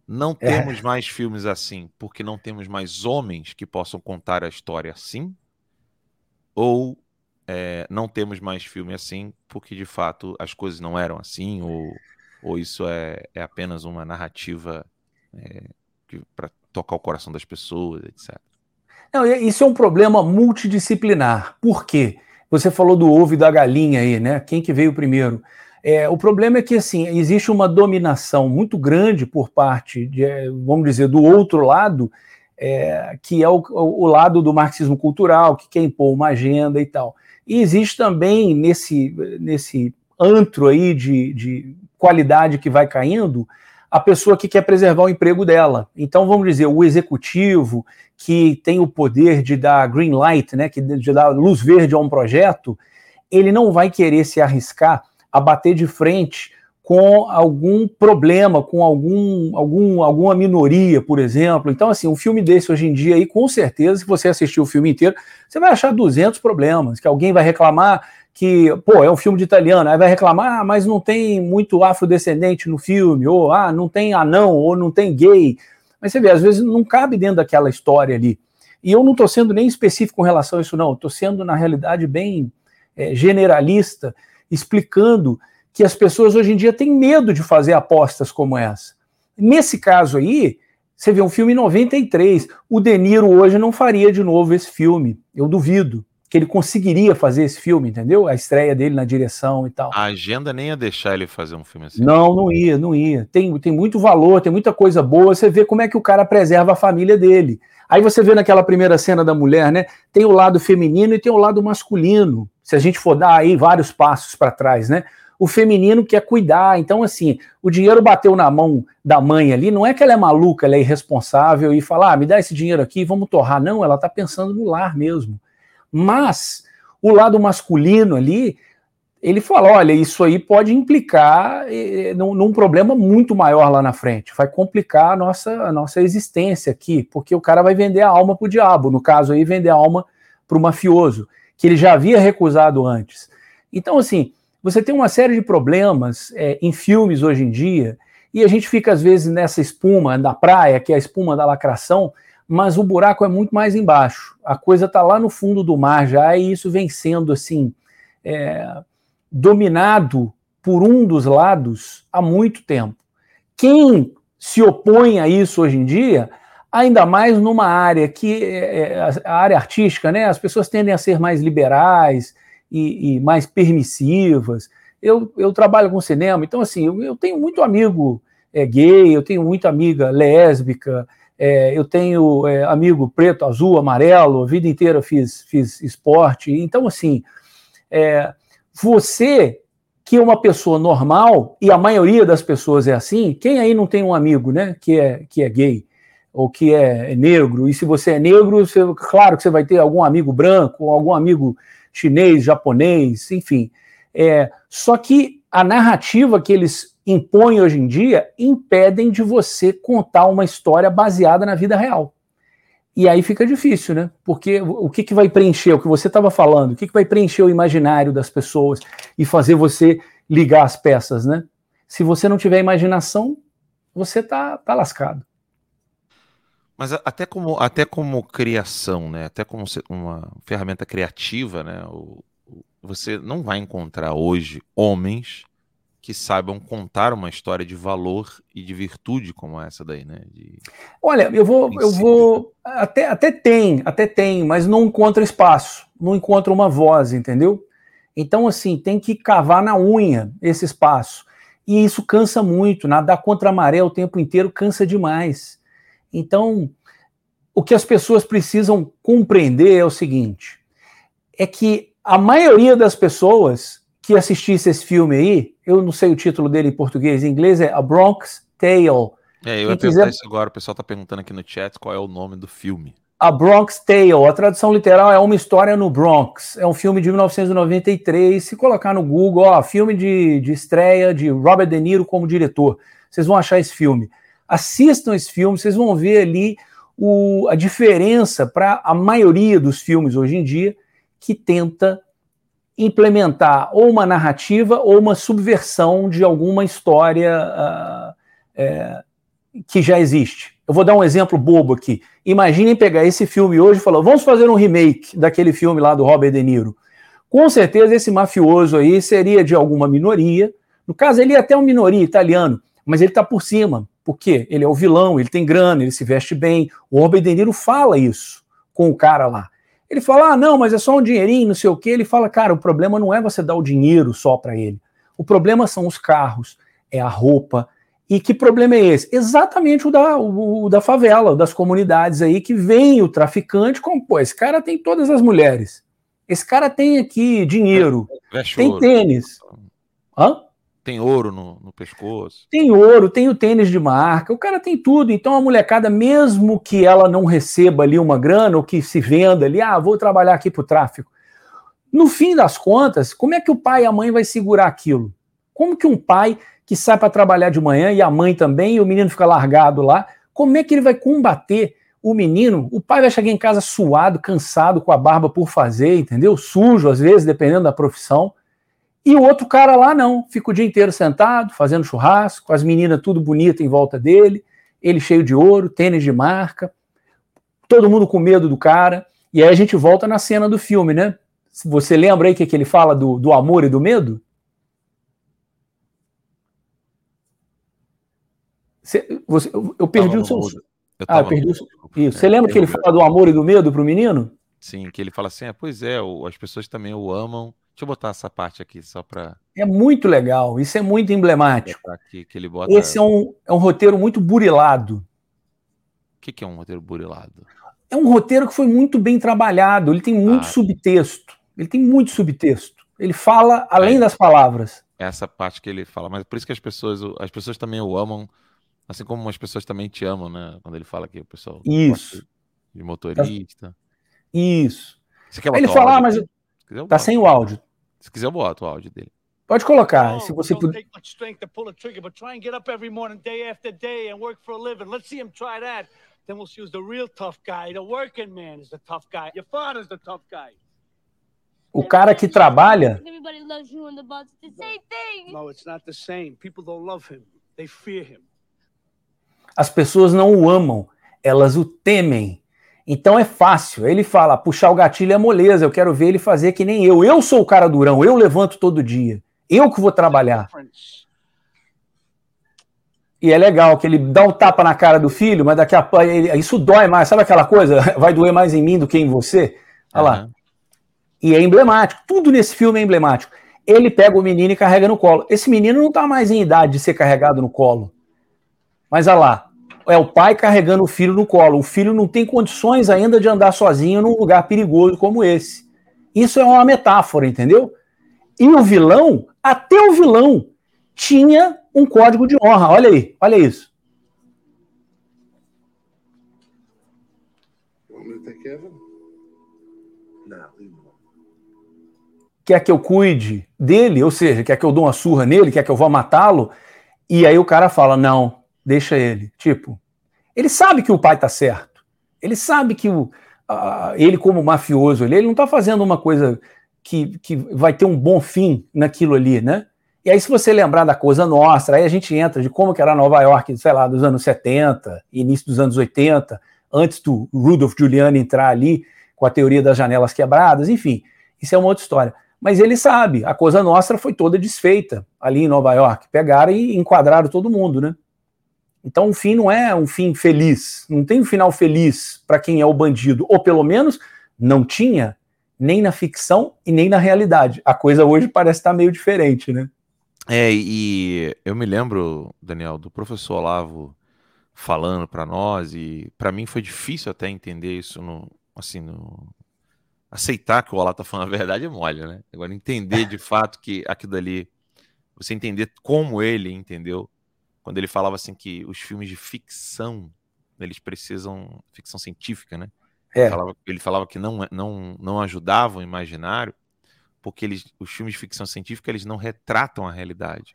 Speaker 1: Não é. temos é. mais filmes assim porque não temos mais homens que possam contar a história assim? Ou é, não temos mais filme assim porque de fato as coisas não eram assim? Ou, ou isso é, é apenas uma narrativa é, para tocar o coração das pessoas, etc.
Speaker 7: Não, isso é um problema multidisciplinar. Por quê? Você falou do ovo e da galinha aí, né? Quem que veio primeiro? É, o problema é que assim existe uma dominação muito grande por parte, de, vamos dizer, do outro lado, é, que é o, o, lado do marxismo cultural, que quer impor uma agenda e tal. E existe também nesse, nesse antro aí de, de qualidade que vai caindo, a pessoa que quer preservar o emprego dela. Então, vamos dizer, o executivo que tem o poder de dar green light, né, que de dar luz verde a um projeto, ele não vai querer se arriscar a bater de frente com algum problema, com algum, algum, alguma minoria, por exemplo. Então, assim, um filme desse hoje em dia, aí, com certeza, se você assistir o filme inteiro, você vai achar 200 problemas, que alguém vai reclamar que, pô, é um filme de italiano, aí vai reclamar, ah, mas não tem muito afrodescendente no filme, ou ah, não tem anão, ou não tem gay. Mas você vê, às vezes não cabe dentro daquela história ali. E eu não estou sendo nem específico com relação a isso, não. Estou sendo, na realidade, bem é, generalista, explicando que as pessoas hoje em dia têm medo de fazer apostas como essa. Nesse caso aí, você vê um filme em 93. O De Niro hoje não faria de novo esse filme. Eu duvido que ele conseguiria fazer esse filme, entendeu? A estreia dele na direção e tal.
Speaker 1: A agenda nem ia deixar ele fazer um filme assim.
Speaker 7: Não, não ia, não ia. Tem, tem muito valor, tem muita coisa boa. Você vê como é que o cara preserva a família dele. Aí você vê naquela primeira cena da mulher, né? Tem o lado feminino e tem o lado masculino. Se a gente for dar aí vários passos para trás, né? O feminino quer cuidar. Então, assim, o dinheiro bateu na mão da mãe ali. Não é que ela é maluca, ela é irresponsável e fala, ah, me dá esse dinheiro aqui, vamos torrar. Não, ela está pensando no lar mesmo. Mas o lado masculino ali, ele fala: olha, isso aí pode implicar eh, num, num, problema muito maior lá na frente, vai complicar a nossa, a nossa existência aqui, porque o cara vai vender a alma para o diabo, no caso aí, vender a alma para o mafioso, que ele já havia recusado antes. Então, assim, você tem uma série de problemas é, em filmes hoje em dia, e a gente fica, às vezes, nessa espuma da praia, que é a espuma da lacração, mas o buraco é muito mais embaixo. A coisa está lá no fundo do mar já, e isso vem sendo assim é, dominado por um dos lados há muito tempo. Quem se opõe a isso hoje em dia, ainda mais numa área que é, é a área artística, né? As pessoas tendem a ser mais liberais e, e mais permissivas. Eu, eu trabalho com cinema, então assim, eu, eu tenho muito amigo é, gay, eu tenho muita amiga lésbica, é, eu tenho é, amigo preto, azul, amarelo, a vida inteira fiz, fiz esporte. Então, assim, é, você que é uma pessoa normal, e a maioria das pessoas é assim, quem aí não tem um amigo né, que, é, que é gay? ou que é negro, e se você é negro, você, claro que você vai ter algum amigo branco, algum amigo chinês, japonês, enfim. É, só que a narrativa que eles impõem hoje em dia impedem de você contar uma história baseada na vida real. E aí fica difícil, né? Porque o que, que vai preencher, o que você estava falando, o que, que vai preencher o imaginário das pessoas e fazer você ligar as peças, né? Se você não tiver imaginação, você tá, tá lascado.
Speaker 1: Mas até como, até como criação, né? Até como uma ferramenta criativa, né? Você não vai encontrar hoje homens que saibam contar uma história de valor e de virtude como essa daí, né? De...
Speaker 7: Olha, eu vou, eu vou até, até tem, até tem, mas não encontra espaço, não encontra uma voz, entendeu? Então, assim, tem que cavar na unha esse espaço. E isso cansa muito, nadar contra a maré o tempo inteiro cansa demais. Então, o que as pessoas precisam compreender é o seguinte: é que a maioria das pessoas que assistisse esse filme aí, eu não sei o título dele em português, em inglês é A Bronx Tale.
Speaker 1: É, eu ia perguntar isso agora, o pessoal está perguntando aqui no chat qual é o nome do filme.
Speaker 7: A Bronx Tale, a tradução literal é Uma História no Bronx. É um filme de 1993. Se colocar no Google, ó, filme de, de estreia de Robert De Niro como diretor, vocês vão achar esse filme. Assistam esse filme, vocês vão ver ali o, a diferença para a maioria dos filmes hoje em dia que tenta implementar ou uma narrativa ou uma subversão de alguma história uh, é, que já existe. Eu vou dar um exemplo bobo aqui. Imaginem pegar esse filme hoje e falar: vamos fazer um remake daquele filme lá do Robert De Niro. Com certeza esse mafioso aí seria de alguma minoria. No caso, ele é até uma minoria italiano, mas ele está por cima. Por quê? Ele é o vilão, ele tem grana, ele se veste bem. O Robert De Niro fala isso com o cara lá. Ele fala, ah, não, mas é só um dinheirinho, não sei o quê. Ele fala, cara, o problema não é você dar o dinheiro só para ele. O problema são os carros, é a roupa. E que problema é esse? Exatamente o da, o, o da favela, das comunidades aí, que vem o traficante como, pô, esse cara tem todas as mulheres. Esse cara tem aqui dinheiro, tem tênis.
Speaker 1: Hã? Tem ouro no, no, pescoço.
Speaker 7: Tem ouro, tem o tênis de marca, o cara tem tudo. Então a molecada, mesmo que ela não receba ali uma grana ou que se venda ali, ah, vou trabalhar aqui pro tráfico. No fim das contas, como é que o pai e a mãe vai segurar aquilo? Como que um pai que sai para trabalhar de manhã e a mãe também, e o menino fica largado lá, como é que ele vai combater o menino? O pai vai chegar em casa suado, cansado, com a barba por fazer, entendeu? Sujo às vezes, dependendo da profissão. E o outro cara lá não, fica o dia inteiro sentado, fazendo churrasco, as meninas tudo bonita em volta dele, ele cheio de ouro, tênis de marca, todo mundo com medo do cara. E aí a gente volta na cena do filme, né? Você lembra aí que, que ele fala do, do amor e do medo? Você, você, eu perdi o seu. Eu ah, eu perdi o... Isso. Você é, lembra que ele fala do amor e do medo pro menino?
Speaker 1: Sim, que ele fala assim: ah, pois é, as pessoas também o amam Deixa eu botar essa parte aqui só para.
Speaker 7: É muito legal, isso é muito emblemático.
Speaker 1: Aqui, que ele bota...
Speaker 7: Esse é um, é um roteiro muito burilado.
Speaker 1: O que, que, é um roteiro burilado?
Speaker 7: É um roteiro que foi muito bem trabalhado, ele tem muito ah, subtexto. Ele tem muito subtexto. Ele fala além é, das palavras.
Speaker 1: Essa parte que ele fala, mas por isso que as pessoas, as pessoas também o amam, assim como as pessoas também te amam, né? Quando ele fala aqui, o pessoal.
Speaker 7: Isso.
Speaker 1: De motorista.
Speaker 7: Isso. ele fala, ah, mas. Tá sem o áudio.
Speaker 1: Se quiser, eu boto o áudio dele.
Speaker 7: Pode colocar, se você puder.
Speaker 6: Then we'll choose the real tough guy. The working man is the tough guy. Your father's the tough guy.
Speaker 7: O cara que trabalha.
Speaker 3: Everybody loves you on the bus. It's the same thing.
Speaker 6: No, it's not the same. People don't love him. They fear him.
Speaker 7: As pessoas não o amam, elas o temem. Então é fácil. Ele fala: puxar o gatilho é moleza, eu quero ver ele fazer que nem eu. Eu sou o cara durão, eu levanto todo dia. Eu que vou trabalhar. E é legal que ele dá um tapa na cara do filho, mas daqui a pouco isso dói mais. Sabe aquela coisa? Vai doer mais em mim do que em você? Olha uhum. lá. E é emblemático. Tudo nesse filme é emblemático. Ele pega o menino e carrega no colo. Esse menino não está mais em idade de ser carregado no colo. Mas olha lá, é o pai carregando o filho no colo. O filho não tem condições ainda de andar sozinho num lugar perigoso como esse. Isso é uma metáfora, entendeu? E o vilão, até o vilão, tinha um código de honra. Olha aí, olha isso. Quer que eu cuide dele, ou seja, quer que eu dou uma surra nele, quer que eu vá matá-lo? E aí o cara fala: não, deixa ele. Tipo, ele sabe que o pai tá certo. Ele sabe que o, ele, como mafioso, ele, ele não está fazendo uma coisa que, que vai ter um bom fim naquilo ali, né? E aí, se você lembrar da coisa nossa, aí a gente entra de como que era Nova York, sei lá, dos anos 70, início dos anos 80, antes do Rudolph Giuliani entrar ali com a teoria das janelas quebradas, enfim, isso é uma outra história. Mas ele sabe, a Cosa Nostra foi toda desfeita ali em Nova York. Pegaram e enquadraram todo mundo, né? Então o fim não é um fim feliz, não tem um final feliz para quem é o bandido, ou pelo menos não tinha nem na ficção e nem na realidade. A coisa hoje parece estar meio diferente, né?
Speaker 1: É, e eu me lembro, Daniel, do professor Olavo falando para nós e para mim foi difícil até entender isso no assim no aceitar que o Olavo tá falando a verdade é mole, né? Agora entender de fato que aquilo ali você entender como ele entendeu quando ele falava assim que os filmes de ficção eles precisam ficção científica, né?
Speaker 7: É.
Speaker 1: Ele, falava, ele falava que não não não ajudavam o imaginário porque eles os filmes de ficção científica eles não retratam a realidade.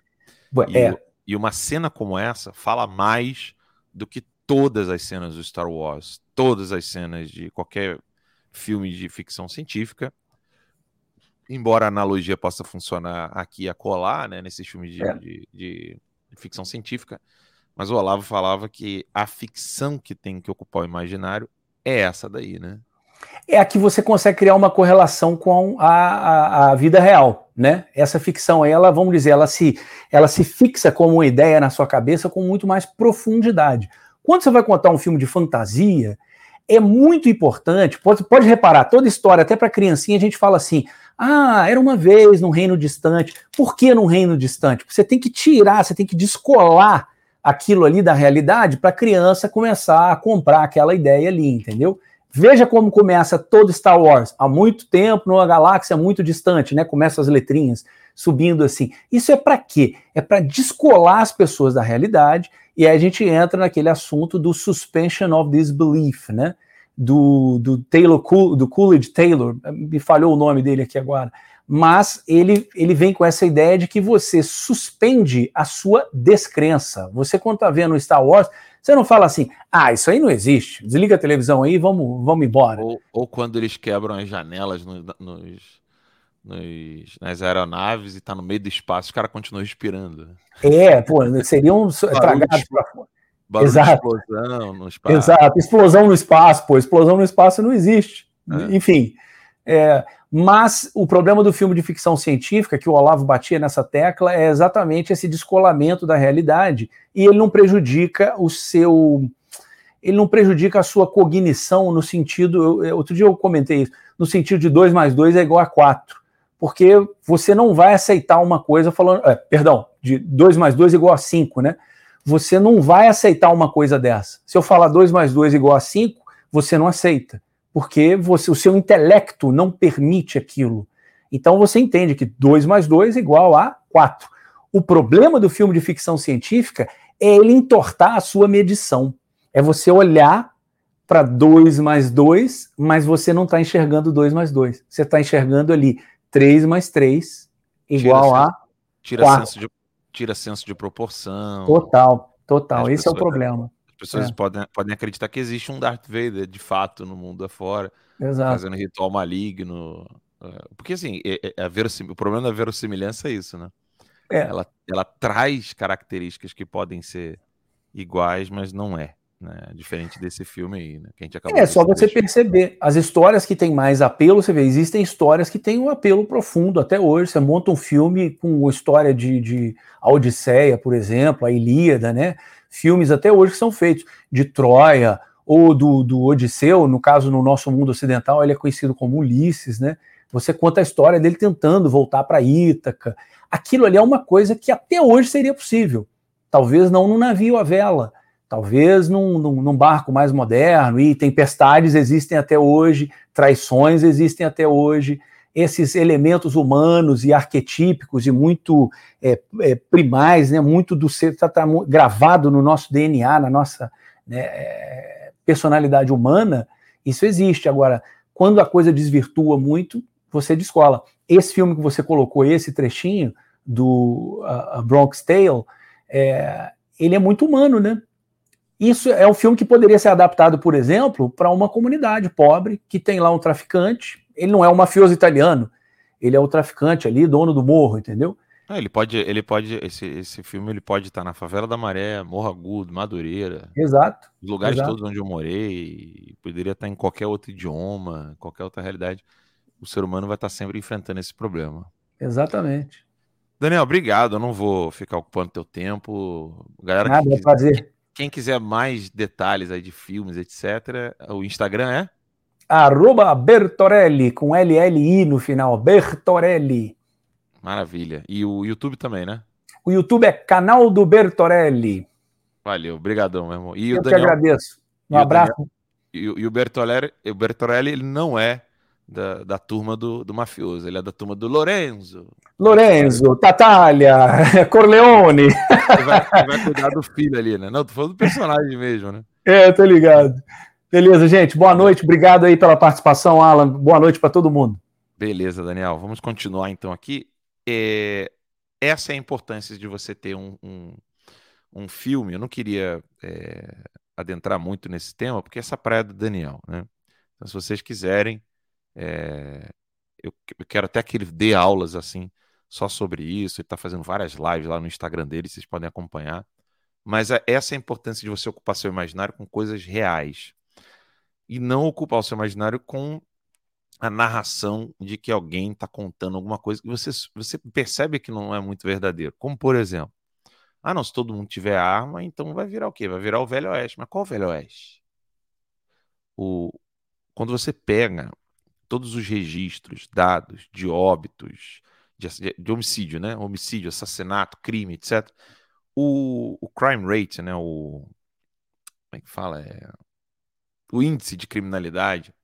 Speaker 7: Ué,
Speaker 1: E,
Speaker 7: é,
Speaker 1: e uma cena como essa fala mais do que todas as cenas do Star Wars, todas as cenas de qualquer filme de ficção científica. Embora a analogia possa funcionar aqui a colar, né, nesses filmes de,
Speaker 7: É.
Speaker 1: de- de ficção científica, mas o Olavo falava que a ficção que tem que ocupar o imaginário é essa daí, né?
Speaker 7: é a que você consegue criar uma correlação com a, a, a vida real, né? Essa ficção aí, ela, vamos dizer, ela se, ela se fixa como uma ideia na sua cabeça com muito mais profundidade. Quando você vai contar um filme de fantasia, é muito importante, pode, pode reparar, toda história, até para criancinha, a gente fala assim, ah, era uma vez num reino distante. Por que num reino distante? Você tem que tirar, você tem que descolar aquilo ali da realidade para a criança começar a comprar aquela ideia ali, entendeu? Veja como começa todo Star Wars, há muito tempo, numa galáxia muito distante, né? Começa as letrinhas subindo assim. Isso é para quê? É para descolar as pessoas da realidade, e aí a gente entra naquele assunto do suspension of disbelief, né? Do, do Taylor do Coolidge Taylor, me falhou o nome dele aqui agora, mas ele, ele vem com essa ideia de que você suspende a sua descrença. Você, quando está vendo Star Wars, você não fala assim, ah, isso aí não existe, desliga a televisão aí, vamos, vamos embora.
Speaker 1: Ou, ou quando eles quebram as janelas no- nos, nos- nas aeronaves e tá no meio do espaço, os caras continuam respirando.
Speaker 7: É, pô, seriam
Speaker 1: Barulho
Speaker 7: tragados
Speaker 1: de-
Speaker 7: pra fora.
Speaker 1: Barulho
Speaker 7: Exato.
Speaker 1: explosão no espaço.
Speaker 7: Exato, explosão no espaço, pô, explosão no espaço não existe.
Speaker 1: É.
Speaker 7: Enfim, é, mas o problema do filme de ficção científica, que o Olavo batia nessa tecla, é exatamente esse descolamento da realidade, e ele não prejudica o seu. Ele não prejudica a sua cognição no sentido. eu- outro dia eu comentei isso, no sentido de 2 mais 2 é igual a 4. Porque você não vai aceitar uma coisa falando. é, perdão, de 2 mais 2 é igual a 5, né? Você não vai aceitar uma coisa dessa. Se eu falar 2 mais 2 é igual a 5, você não aceita. Porque você, o seu intelecto não permite aquilo. Então você entende que 2 mais 2 é igual a 4. O problema do filme de ficção científica é ele entortar a sua medição. É você olhar para 2 mais 2, mas você não está enxergando 2 mais 2. Você está enxergando ali 3 mais 3 igual
Speaker 1: Tira
Speaker 7: a
Speaker 1: Tira senso, de, tira senso de proporção.
Speaker 7: total. Total.
Speaker 1: As
Speaker 7: Esse é o
Speaker 1: pessoas-
Speaker 7: problema.
Speaker 1: As pessoas
Speaker 7: É.
Speaker 1: podem, podem acreditar que existe um Darth Vader de fato no mundo afora,
Speaker 7: Exato.
Speaker 1: fazendo ritual maligno. é, Porque assim, é- é a verossim- o problema da verossimilhança é isso, né?
Speaker 7: É.
Speaker 1: Ela, ela traz características que podem ser iguais, mas não é. Né? Diferente desse filme aí, né? Que a gente acabou
Speaker 7: É só você perceber. As histórias que têm mais apelo, você vê, existem histórias que têm um apelo profundo até hoje. Você monta um filme com história de, de a Odisseia, por exemplo, a Ilíada, né? Filmes até hoje que são feitos de Troia ou do, do Odisseu, no caso, no nosso mundo ocidental, ele é conhecido como Ulisses, né? Você conta a história dele tentando voltar para Ítaca. Aquilo ali é uma coisa que até hoje seria possível. Talvez não num navio à vela, talvez num, num, num barco mais moderno, e tempestades existem até hoje, traições existem até hoje, esses elementos humanos e arquetípicos e muito é, é, primais, né, muito do ser está tá mu- gravado no nosso DNA, na nossa né, é, personalidade humana, isso existe. Agora, quando a coisa desvirtua muito, você descola. Esse filme que você colocou, esse trechinho do uh, Bronx Tale, é, ele é muito humano, né? Isso é um filme que poderia ser adaptado, por exemplo, para uma comunidade pobre que tem lá um traficante. Ele não é um mafioso italiano, ele é o traficante ali, dono do morro, entendeu?
Speaker 1: Ah, ele pode, ele pode, esse, esse filme ele pode estar na favela da Maré, Morro Agudo, Madureira,
Speaker 7: Exato.
Speaker 1: os lugares
Speaker 7: Exato.
Speaker 1: todos onde eu morei, poderia estar em qualquer outro idioma, qualquer outra realidade. o ser humano vai estar sempre enfrentando esse problema.
Speaker 7: Exatamente.
Speaker 1: Daniel, obrigado. Eu não vou ficar ocupando teu tempo. Galera,
Speaker 7: Nada,
Speaker 1: quem,
Speaker 7: é prazer.
Speaker 1: Quem quiser mais detalhes aí de filmes, etc., o Instagram é?
Speaker 7: Arroba Bertorelli, com LLI no final. Bertorelli.
Speaker 1: Maravilha. E o YouTube também, né?
Speaker 7: O YouTube é canal do Bertorelli.
Speaker 1: Valeu, brigadão, meu irmão. E
Speaker 7: Eu
Speaker 1: o
Speaker 7: que
Speaker 1: Daniel,
Speaker 7: agradeço. Um
Speaker 1: e o
Speaker 7: abraço.
Speaker 1: e o, e o Bertorelli, o Bertorelli, ele não é da, da turma do, do mafioso, ele é da turma do Lorenzo.
Speaker 7: Lorenzo, Tatália, Corleone.
Speaker 1: Ele vai, ele vai cuidar do filho ali, né? Não, tô falando do personagem mesmo, né?
Speaker 7: É, tô ligado. Beleza, gente. Boa noite. Obrigado aí pela participação, Alan. Boa noite para todo mundo.
Speaker 1: Beleza, Daniel. Vamos continuar então aqui. É, essa é a importância de você ter um, um, um filme. Eu não queria é, adentrar muito nesse tema, porque essa praia é do Daniel, né? Então, se vocês quiserem, é, eu, eu quero até que ele dê aulas assim, só sobre isso. Ele está fazendo várias lives lá no Instagram dele, vocês podem acompanhar. Mas é- essa é a importância de você ocupar seu imaginário com coisas reais. E não ocupar o seu imaginário com a narração de que alguém está contando alguma coisa que você, você percebe que não é muito verdadeiro. Como, por exemplo, ah, não, se todo mundo tiver arma, então vai virar o quê? Vai virar o Velho Oeste. Mas qual o Velho Oeste? O, quando você pega todos os registros, dados de óbitos, de, de homicídio, né? Homicídio, assassinato, crime, etc. O, o crime rate, né? O, como é que fala? É, o índice de criminalidade,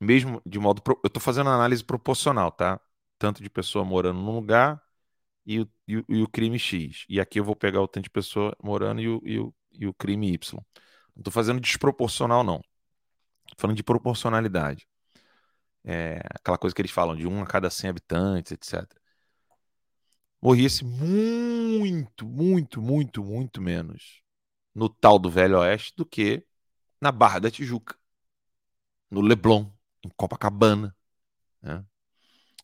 Speaker 1: mesmo de modo. Eu estou fazendo análise proporcional, tá? Tanto de pessoa morando num lugar e o, e o, e o crime X. E aqui eu vou pegar o tanto de pessoa morando e o, e o, e o crime Y. Não estou fazendo desproporcional, não. Tô falando de proporcionalidade. É, aquela coisa que eles falam de um a cada 100 habitantes, etc. Morria-se muito, muito, muito, muito menos no tal do Velho Oeste do que na Barra da Tijuca, no Leblon, em Copacabana. né?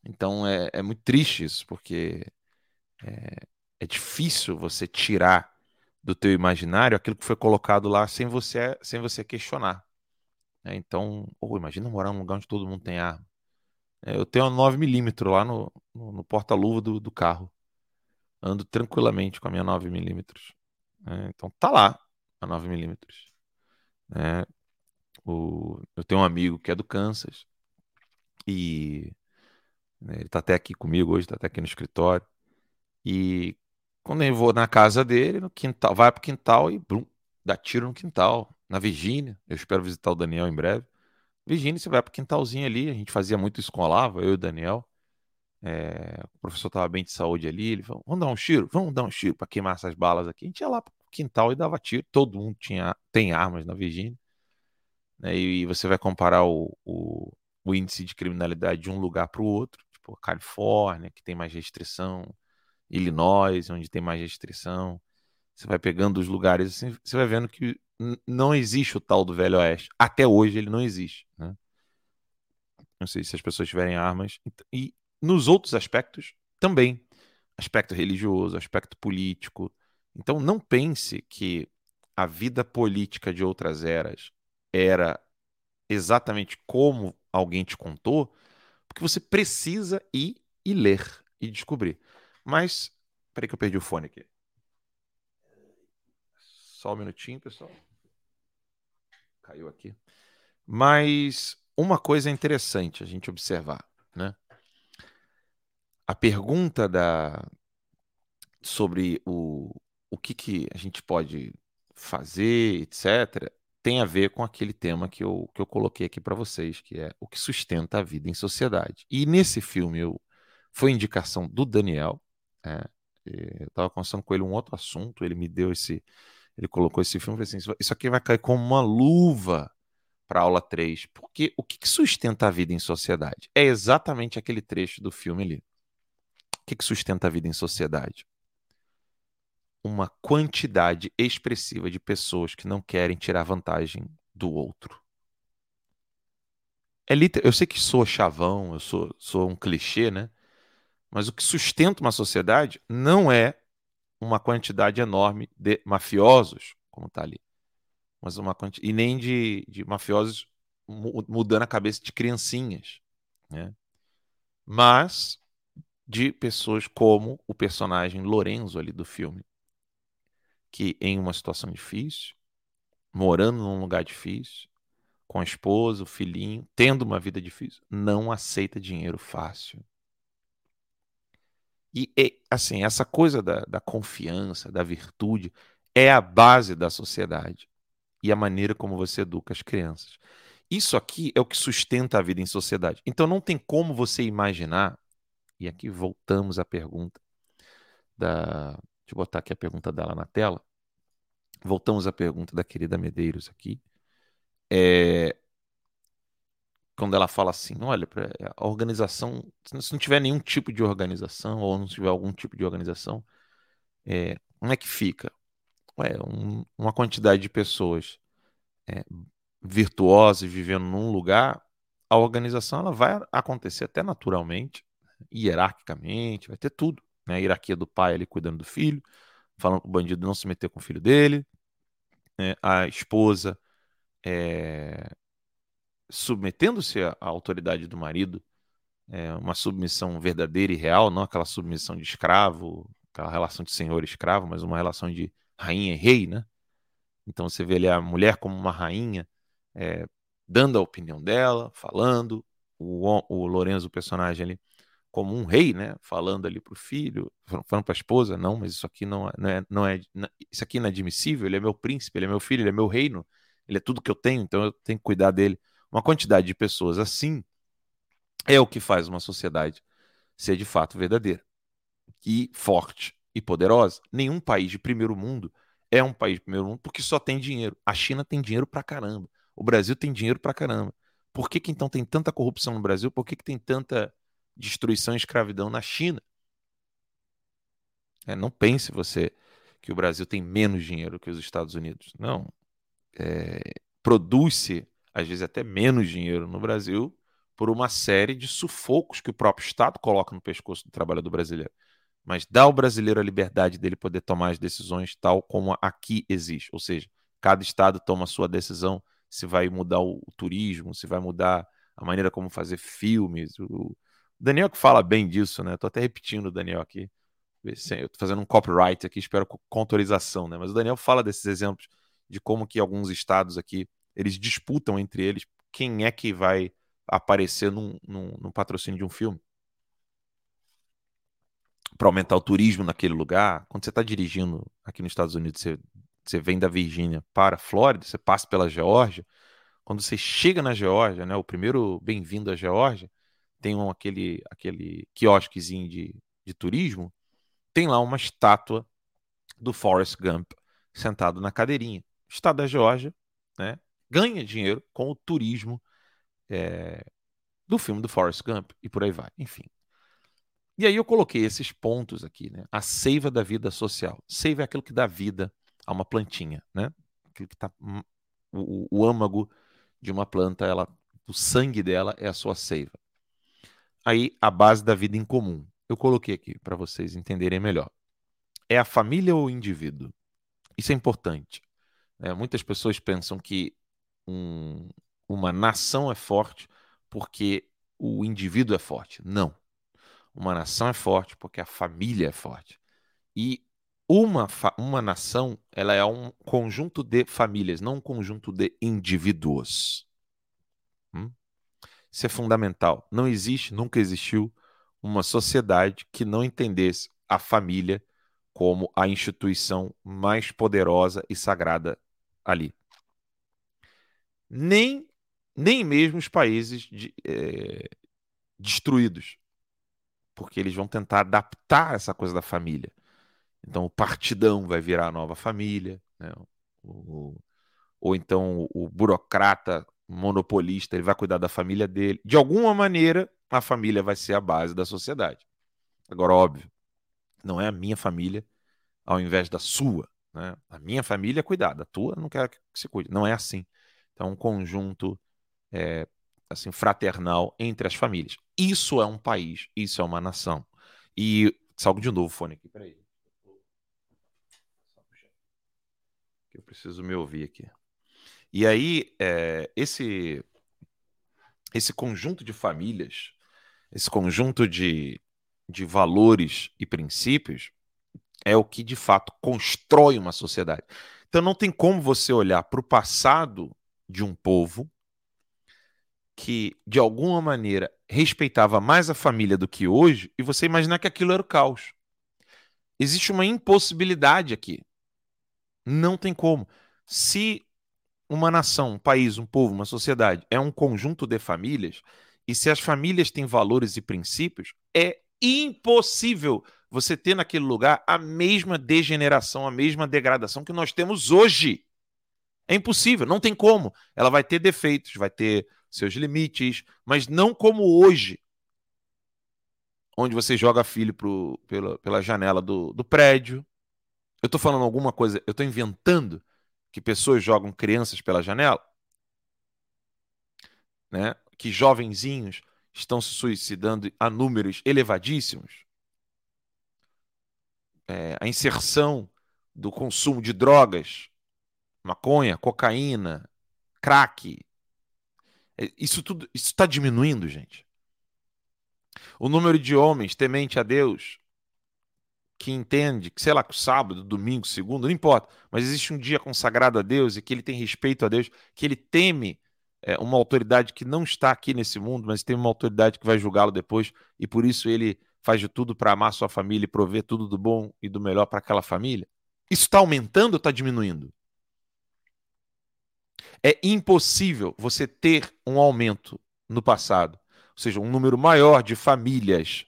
Speaker 1: Então é, é muito triste isso, porque é, é difícil você tirar do teu imaginário aquilo que foi colocado lá sem você, sem você questionar. Né? Então, oh, imagina morar num lugar onde todo mundo tem arma. É, eu tenho uma 9mm lá no, no, no porta-luva do, do carro. Ando tranquilamente com a minha 9mm. né? então tá lá a 9mm. né? O, eu tenho um amigo que é do Kansas e né, ele tá até aqui comigo hoje, tá até aqui no escritório. E quando eu vou na casa dele, no quintal, vai pro quintal e blum, dá tiro no quintal, na Virgínia. Eu espero visitar o Daniel em breve. Virgínia, você vai pro quintalzinho ali, a gente fazia muito isso com o Olavo, eu e o Daniel. É, o professor estava bem de saúde ali, ele falou: vamos dar um tiro, vamos dar um tiro para queimar essas balas aqui. A gente ia lá pro quintal e dava tiro, todo mundo tinha, tem armas na Virgínia. né? E você vai comparar o, o, o índice de criminalidade de um lugar para o outro, tipo a Califórnia, que tem mais restrição, Illinois, onde tem mais restrição. Você vai pegando os lugares assim, você vai vendo que não existe o tal do Velho Oeste. Até hoje ele não existe. Né? Não sei se as pessoas tiverem armas. E nos outros aspectos também. Aspecto religioso, aspecto político. Então não pense que a vida política de outras eras era exatamente como alguém te contou, porque você precisa ir e ler e descobrir. Mas, peraí que eu perdi o fone aqui. Só um minutinho, pessoal. Caiu aqui. Mas uma coisa interessante a gente observar, né? A pergunta da sobre o, o que, que a gente pode fazer, etc., tem a ver com aquele tema que eu, que eu coloquei aqui para vocês, que é o que sustenta a vida em sociedade. E nesse filme eu, foi indicação do Daniel. é, eu estava conversando com ele um outro assunto, ele me deu esse. Ele colocou esse filme e falou assim: "Isso- isso aqui vai cair como uma luva para aula 3. Porque o que, que sustenta a vida em sociedade? É exatamente aquele trecho do filme ali. O que, que sustenta a vida em sociedade? Uma quantidade expressiva de pessoas que não querem tirar vantagem do outro. É liter... Eu sei que sou chavão, eu sou, sou um clichê, né? Mas o que sustenta uma sociedade não é uma quantidade enorme de mafiosos, como está ali, mas uma quanti... e nem de, de mafiosos mu- mudando a cabeça de criancinhas. né? mas de pessoas como o personagem Lorenzo ali do filme, que em uma situação difícil, morando num lugar difícil, com a esposa, o filhinho, tendo uma vida difícil, não aceita dinheiro fácil. E, e assim, essa coisa da, da confiança, da virtude, é a base da sociedade e a maneira como você educa as crianças. Isso aqui é o que sustenta a vida em sociedade. Então não tem como você imaginar, e aqui voltamos à pergunta da. Deixa eu botar aqui a pergunta dela na tela. Voltamos à pergunta da querida Medeiros aqui. É, quando ela fala assim, olha, a organização, se não tiver nenhum tipo de organização, ou não tiver algum tipo de organização, é, como é que fica? É, um, uma quantidade de pessoas é, virtuosas vivendo num lugar, a organização ela vai acontecer até naturalmente, hierarquicamente, vai ter tudo. Né? A hierarquia do pai ali cuidando do filho, falando para o bandido não se meter com o filho dele, né? a esposa é, submetendo-se à autoridade do marido, é, uma submissão verdadeira e real, não aquela submissão de escravo, aquela relação de senhor e escravo, mas uma relação de rainha e rei, né? Então você vê ali a mulher como uma rainha, é, dando a opinião dela, falando, o, o Lorenzo, o personagem ali, como um rei, né? Falando ali para o filho, falando para a esposa, não, mas isso aqui não é, não é, não é, isso aqui é inadmissível, ele é meu príncipe, ele é meu filho, ele é meu reino, ele é tudo que eu tenho, então eu tenho que cuidar dele. Uma quantidade de pessoas assim é o que faz uma sociedade ser de fato verdadeira e forte e poderosa. Nenhum país de primeiro mundo é um país de primeiro mundo porque só tem dinheiro. A China tem dinheiro pra caramba. O Brasil tem dinheiro pra caramba. Por que, que então tem tanta corrupção no Brasil? Por que, que tem tanta destruição e escravidão na China? É, não pense você que o Brasil tem menos dinheiro que os Estados Unidos. Não. É, Produz-se, às vezes, até menos dinheiro no Brasil por uma série de sufocos que o próprio Estado coloca no pescoço do trabalhador brasileiro mas dá ao brasileiro a liberdade dele poder tomar as decisões tal como aqui existe. Ou seja, cada estado toma a sua decisão se vai mudar o, turismo, se vai mudar a maneira como fazer filmes. O Daniel que fala bem disso, né? Tô até repetindo o Daniel aqui. Eu tô fazendo um copyright aqui, espero com autorização, né? Mas o Daniel fala desses exemplos de como que alguns estados aqui eles disputam entre eles quem é que vai aparecer num, num, num patrocínio de um filme para aumentar o turismo naquele lugar. Quando você está dirigindo aqui nos Estados Unidos, você, você vem da Virgínia para a Flórida, você passa pela Geórgia. Quando você chega na Geórgia, né, o primeiro bem-vindo à Geórgia, tem um, aquele, aquele quiosquezinho de, de turismo, tem lá uma estátua do Forrest Gump sentado na cadeirinha. Estado da Geórgia né, ganha dinheiro com o turismo é, do filme do Forrest Gump e por aí vai. Enfim, e aí eu coloquei esses pontos aqui, né? A seiva da vida social. Seiva é aquilo que dá vida a uma plantinha, né? Aquilo que tá hum, o, o âmago de uma planta, ela, o sangue dela é a sua seiva. Aí a base da vida em comum. Eu coloquei aqui para vocês entenderem melhor. É a família ou o indivíduo? Isso é importante. É, muitas pessoas pensam que um, uma nação é forte porque o indivíduo é forte. Não. Uma nação é forte porque a família é forte. E uma, uma nação ela é um conjunto de famílias, não um conjunto de indivíduos. Hum? Isso é fundamental. Não existe, nunca existiu uma sociedade que não entendesse a família como a instituição mais poderosa e sagrada ali. Nem, nem mesmo os países de, é, destruídos porque eles vão tentar adaptar essa coisa da família. Então, o partidão vai virar a nova família, né? o, ou então o, burocrata monopolista ele vai cuidar da família dele. De alguma maneira, a família vai ser a base da sociedade. Agora, óbvio, não é a minha família ao invés da sua. Né? A minha família é cuidar, a tua não quero que se cuide. Não é assim. Então, um conjunto é, assim fraternal entre as famílias. Isso é um país, isso é uma nação. E salgo de novo o fone aqui, peraí. Eu preciso me ouvir aqui. E aí, é, esse esse conjunto de famílias esse conjunto de, de valores e princípios, é o que de fato constrói uma sociedade. Então não tem como você olhar para o passado de um povo que, de alguma maneira, respeitava mais a família do que hoje e você imaginar que aquilo era o caos. Existe uma impossibilidade aqui. Não tem como. Se uma nação, um país, um povo, uma sociedade é um conjunto de famílias, e se as famílias têm valores e princípios, é impossível você ter naquele lugar a mesma degeneração, a mesma degradação que nós temos hoje. É impossível, não tem como. Ela vai ter defeitos, vai ter seus limites, mas não como hoje, onde você joga filho pro, pela, pela janela do, do prédio. Eu estou falando alguma coisa, eu estou inventando que pessoas jogam crianças pela janela? Né? Que jovenzinhos estão se suicidando a números elevadíssimos? É, a inserção do consumo de drogas, maconha, cocaína, crack, é, isso tudo está diminuindo, gente. O número de homens temente a Deus que entende que, sei lá, que o sábado, domingo, segundo, não importa, mas existe um dia consagrado a Deus e que ele tem respeito a Deus, que ele teme é, uma autoridade que não está aqui nesse mundo, mas tem uma autoridade que vai julgá-lo depois e por isso ele faz de tudo para amar sua família e prover tudo do bom e do melhor para aquela família. Isso está aumentando ou está diminuindo? É impossível você ter um aumento no passado, ou seja, um número maior de famílias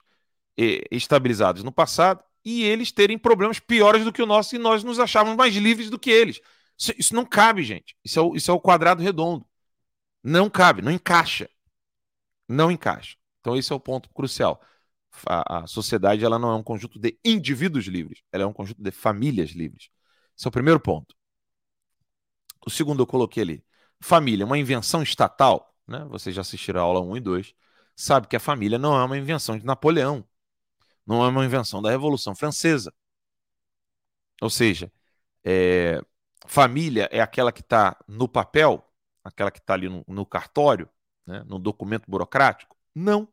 Speaker 1: eh, estabilizadas no passado e eles terem problemas piores do que o nosso e nós nos achávamos mais livres do que eles. Isso, isso não cabe, gente. Isso é, o, isso é o quadrado redondo. Não cabe, não encaixa. Não encaixa. Então, esse é o ponto crucial. A, a sociedade ela não é um conjunto de indivíduos livres, ela é um conjunto de famílias livres. Esse é o primeiro ponto. O segundo eu coloquei ali. Família, uma invenção estatal, né? Vocês já assistiram a aula 1 e 2, sabe que a família não é uma invenção de Napoleão, não é uma invenção da Revolução Francesa. Ou seja, é, família é aquela que está no papel, aquela que está ali no, no cartório, né? no documento burocrático? Não.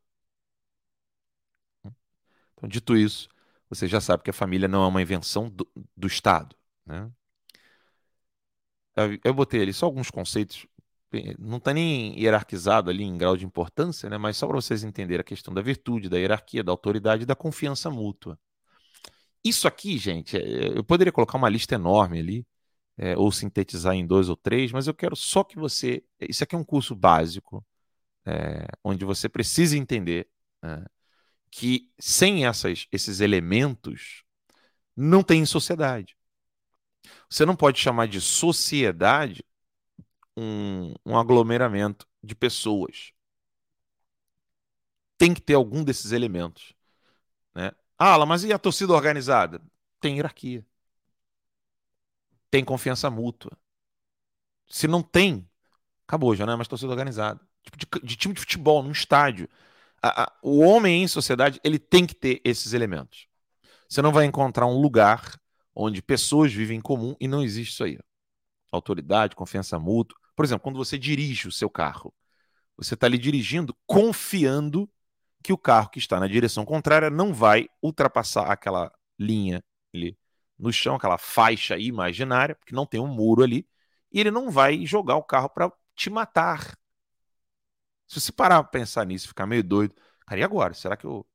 Speaker 1: Então, dito isso, você já sabe que a família não é uma invenção do, do Estado. Né? Eu botei ali só alguns conceitos, não está nem hierarquizado ali em grau de importância, né? mas só para vocês entenderem a questão da virtude, da hierarquia, da autoridade e da confiança mútua. Isso aqui, gente, é, eu poderia colocar uma lista enorme ali, é, ou sintetizar em dois ou três, mas eu quero só que você. Isso aqui é um curso básico, é, onde você precisa entender né, que sem essas, esses elementos não tem sociedade. Você não pode chamar de sociedade um, um aglomeramento de pessoas. Tem que ter algum desses elementos. Né? Ah, mas e a torcida organizada? Tem hierarquia. Tem confiança mútua. Se não tem, acabou, já não é mais torcida organizada. Tipo de, de time de futebol, num estádio. A, a, o homem em sociedade, ele tem que ter esses elementos. Você não vai encontrar um lugar onde pessoas vivem em comum e não existe isso aí. Autoridade, confiança mútua. Por exemplo, quando você dirige o seu carro, você está ali dirigindo confiando que o carro que está na direção contrária não vai ultrapassar aquela linha ali no chão, aquela faixa imaginária, porque não tem um muro ali, e ele não vai jogar o carro para te matar. Se você parar para pensar nisso, ficar meio doido, cara, e agora? Será que eu.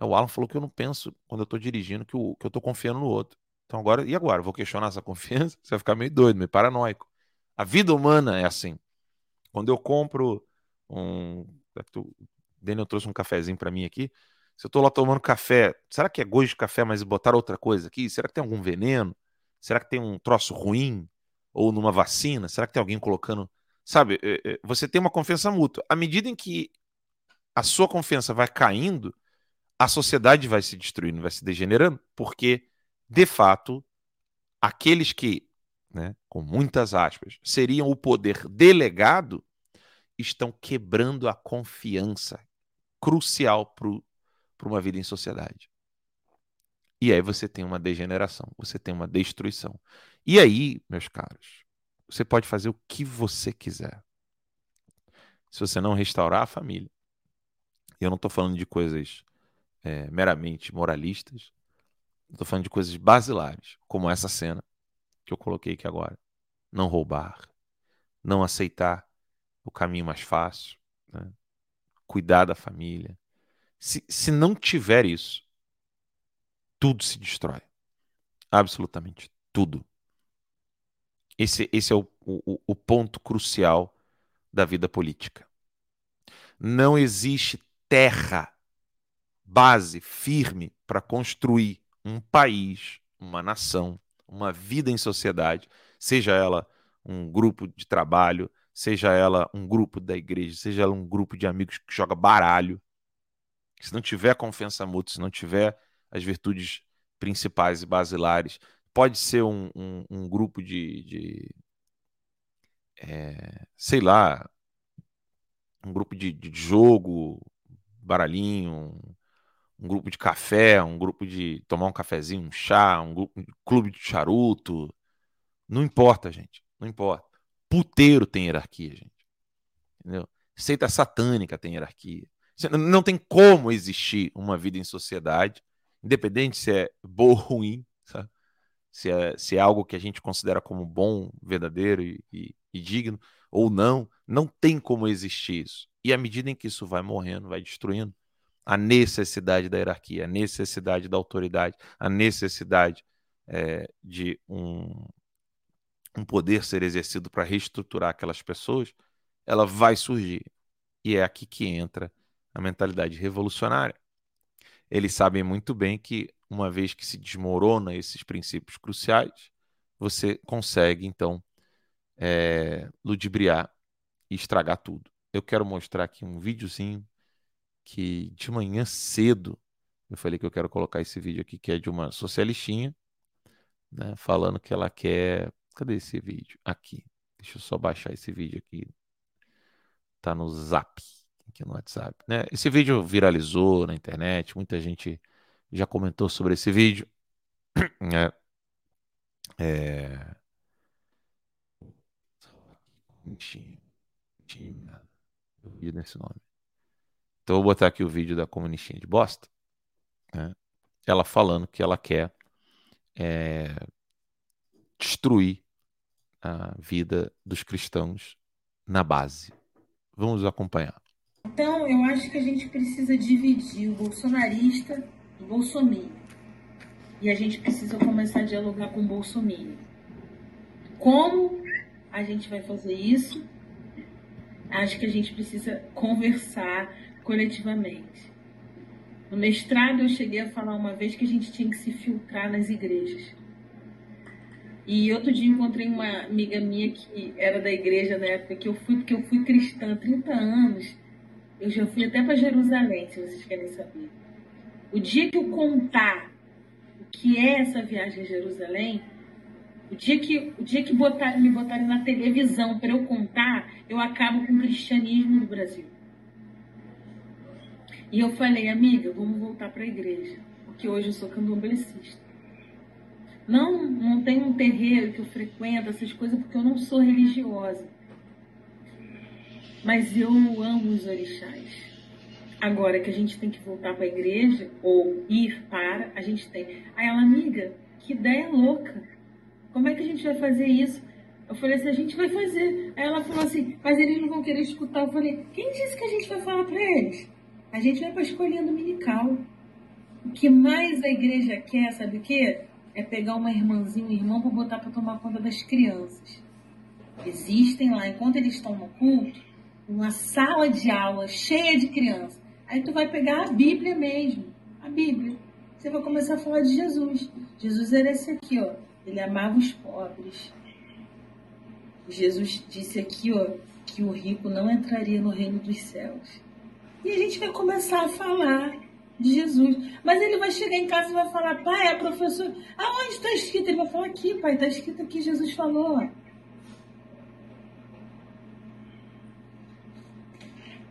Speaker 1: O Alan falou que eu não penso quando eu estou dirigindo que, eu, que eu estou confiando no outro. Então agora, e agora? Vou questionar essa confiança? Você vai ficar meio doido, meio paranoico. A vida humana é assim. Quando eu compro um. Daniel trouxe um cafezinho para mim aqui. Se eu estou lá tomando café, será que é gosto de café, mas botar outra coisa aqui? Será que tem algum veneno? Será que tem um troço ruim? Ou numa vacina? Será que tem alguém colocando. Sabe, é, é, você tem uma confiança mútua. À medida em que a sua confiança vai caindo, a sociedade vai se destruindo, vai se degenerando, porque de fato, aqueles que, né, com muitas aspas, seriam o poder delegado, estão quebrando a confiança crucial para uma vida em sociedade. E aí você tem uma degeneração, você tem uma destruição. E aí, meus caros, você pode fazer o que você quiser. Se você não restaurar a família, eu não estou falando de coisas é, meramente moralistas. Estou falando de coisas basilares, como essa cena que eu coloquei aqui agora. Não roubar, não aceitar o caminho mais fácil, né? cuidar da família. Se, se não tiver isso, tudo se destrói. Absolutamente tudo. Esse, esse é o, o, o ponto crucial da vida política. Não existe terra, base firme para construir um país, uma nação, uma vida em sociedade, seja ela um grupo de trabalho, seja ela um grupo da igreja, seja ela um grupo de amigos que joga baralho. Se não tiver confiança mútua, se não tiver as virtudes principais e basilares, pode ser um, um, um grupo de, de é, sei lá, um grupo de, de jogo, baralhinho, um, grupo de café, um grupo de tomar um cafezinho, um chá, um grupo, um clube de charuto. Não importa, gente. Não importa. Puteiro tem hierarquia, gente. Entendeu? Seita satânica tem hierarquia. Não tem como existir uma vida em sociedade, independente se é boa ou ruim, sabe? Se, é, se é algo que a gente considera como bom, verdadeiro e, e, e digno, ou não, não tem como existir isso. E à medida em que isso vai morrendo, vai destruindo, a necessidade da hierarquia, a necessidade da autoridade, a necessidade é, de um, um poder ser exercido para reestruturar aquelas pessoas, ela vai surgir. E é aqui que entra a mentalidade revolucionária. Eles sabem muito bem que, uma vez que se desmorona esses princípios cruciais, você consegue, então, é, ludibriar e estragar tudo. Eu quero mostrar aqui um videozinho que de manhã cedo eu falei que eu quero colocar esse vídeo aqui, que é de uma socialistinha, né, falando que ela quer Cadê esse vídeo? Aqui. Deixa eu só baixar esse vídeo aqui. Tá no Zap, aqui no WhatsApp. Né? Esse vídeo viralizou na internet, muita gente já comentou sobre esse vídeo. É, é... Eu vi nesse nome. Então vou botar aqui o vídeo da comunistinha de bosta. Né? Ela falando que ela quer é, destruir a vida dos cristãos na base. Vamos acompanhar.
Speaker 8: Então, eu acho que a gente precisa dividir o bolsonarista do bolsominion. E a gente precisa começar a dialogar com o bolsominion. Como a gente vai fazer isso? Acho que a gente precisa conversar coletivamente. No mestrado, eu cheguei a falar uma vez que a gente tinha que se filtrar nas igrejas. E outro dia encontrei uma amiga minha que era da igreja na época que eu fui, porque eu fui cristã há 30 anos. Eu já fui até para Jerusalém, se vocês querem saber. O dia que eu contar o que é essa viagem a Jerusalém, o dia que, o dia que botar, me botarem na televisão para eu contar, eu acabo com o cristianismo no Brasil. E eu falei, amiga, vamos voltar para a igreja, porque hoje eu sou candomblessista. Não, não tem um terreiro que eu frequento, essas coisas, porque eu não sou religiosa. Mas eu amo os orixás. Agora que a gente tem que voltar para a igreja, ou ir para, a gente tem. Aí ela, amiga, que ideia louca. Como é que a gente vai fazer isso? Eu falei assim, a gente vai fazer. Aí ela falou assim, mas eles não vão querer escutar. Eu falei, quem disse que a gente vai falar para eles? A gente vai para a escolinha dominical. O que mais a igreja quer, sabe o quê? é pegar uma irmãzinha, um irmão para botar para tomar conta das crianças. Existem lá, enquanto eles estão no culto, uma sala de aula cheia de crianças. Aí tu vai pegar a Bíblia mesmo, a Bíblia. Você vai começar a falar de Jesus. Jesus era esse aqui, ó. Ele amava os pobres. Jesus disse aqui, ó, que o rico não entraria no reino dos céus. E a gente vai começar a falar de Jesus. Mas ele vai chegar em casa e vai falar, pai, a professora, aonde está escrito? Ele vai falar aqui, pai, está escrito aqui, Jesus falou.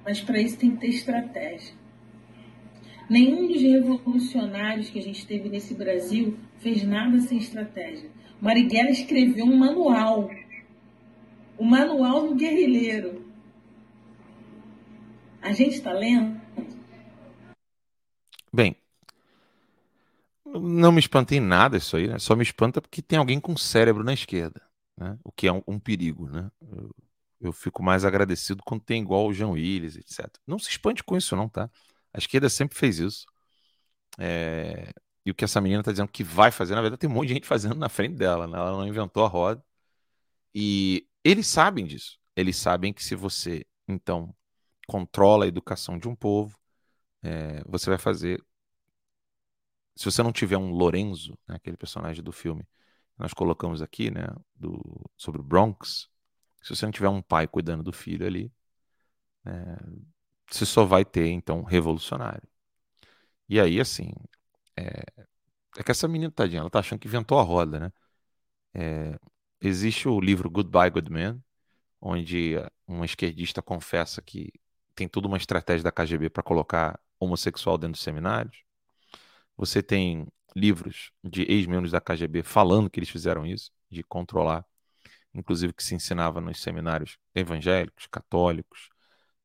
Speaker 8: Mas para isso tem que ter estratégia. Nenhum dos revolucionários que a gente teve nesse Brasil fez nada sem estratégia. Marighella escreveu um manual. O manual do guerrilheiro. A gente está lendo?
Speaker 1: Bem, não me espantei em nada isso aí, né? Só me espanta porque tem alguém com cérebro na esquerda, né? O que é um, um perigo, né? Eu, eu, fico mais agradecido quando tem igual o Jean Willis, etc. Não se espante com isso não, tá? A esquerda sempre fez isso. É... E o que essa menina tá dizendo que vai fazer, na verdade tem um monte de gente fazendo na frente dela, né? Ela não inventou a roda. E eles sabem disso. Eles sabem que se você, então, controla a educação de um povo, é, você vai fazer. Se você não tiver um Lorenzo, né, aquele personagem do filme que nós colocamos aqui, né, do, sobre o Bronx, se você não tiver um pai cuidando do filho ali, é, você só vai ter, então, revolucionário. E aí, assim, é, é que essa menina, tadinha, ela tá achando que inventou a roda, né? É, existe o livro Goodbye Good Man, onde um esquerdista confessa que tem toda uma estratégia da KGB para colocar homossexual dentro dos seminários. Você tem livros de ex-membros da KGB falando que eles fizeram isso, de controlar, inclusive que se ensinava nos seminários evangélicos, católicos,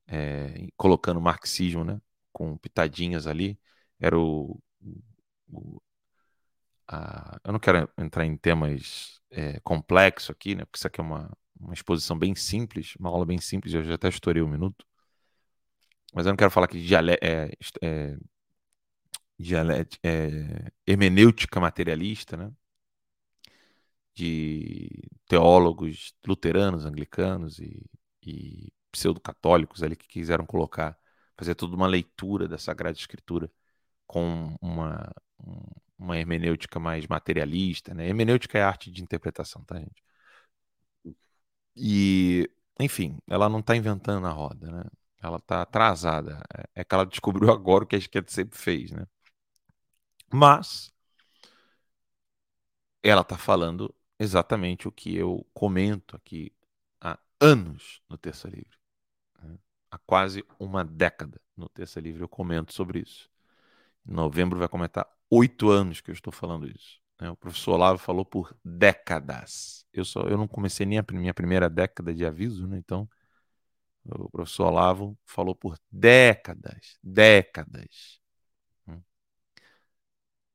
Speaker 1: é, colocando marxismo, né, com pitadinhas ali. Era o, o a, eu não quero entrar em temas é, complexos aqui, né, porque isso aqui é uma, uma exposição bem simples, uma aula bem simples, eu já até estourei um minuto. Mas eu não quero falar aqui de é, é, é, hermenêutica materialista, né? de teólogos luteranos, anglicanos e, e pseudo-católicos ali que quiseram colocar, fazer toda uma leitura da Sagrada Escritura com uma, uma hermenêutica mais materialista, né? Hermenêutica é arte de interpretação, tá, gente? E, enfim, ela não está inventando a roda, né? Ela está atrasada. É, é que ela descobriu agora o que a esquerda sempre fez, né? Mas ela está falando exatamente o que eu comento aqui há anos no Terça Livre. Né? Há quase uma década no Terça Livre eu comento sobre isso. Em novembro vai comentar oito anos que eu estou falando isso. Né? O professor Olavo falou por décadas. Eu, só, eu não comecei nem a minha primeira década de aviso, né? então o professor Olavo falou por décadas, décadas. Hum.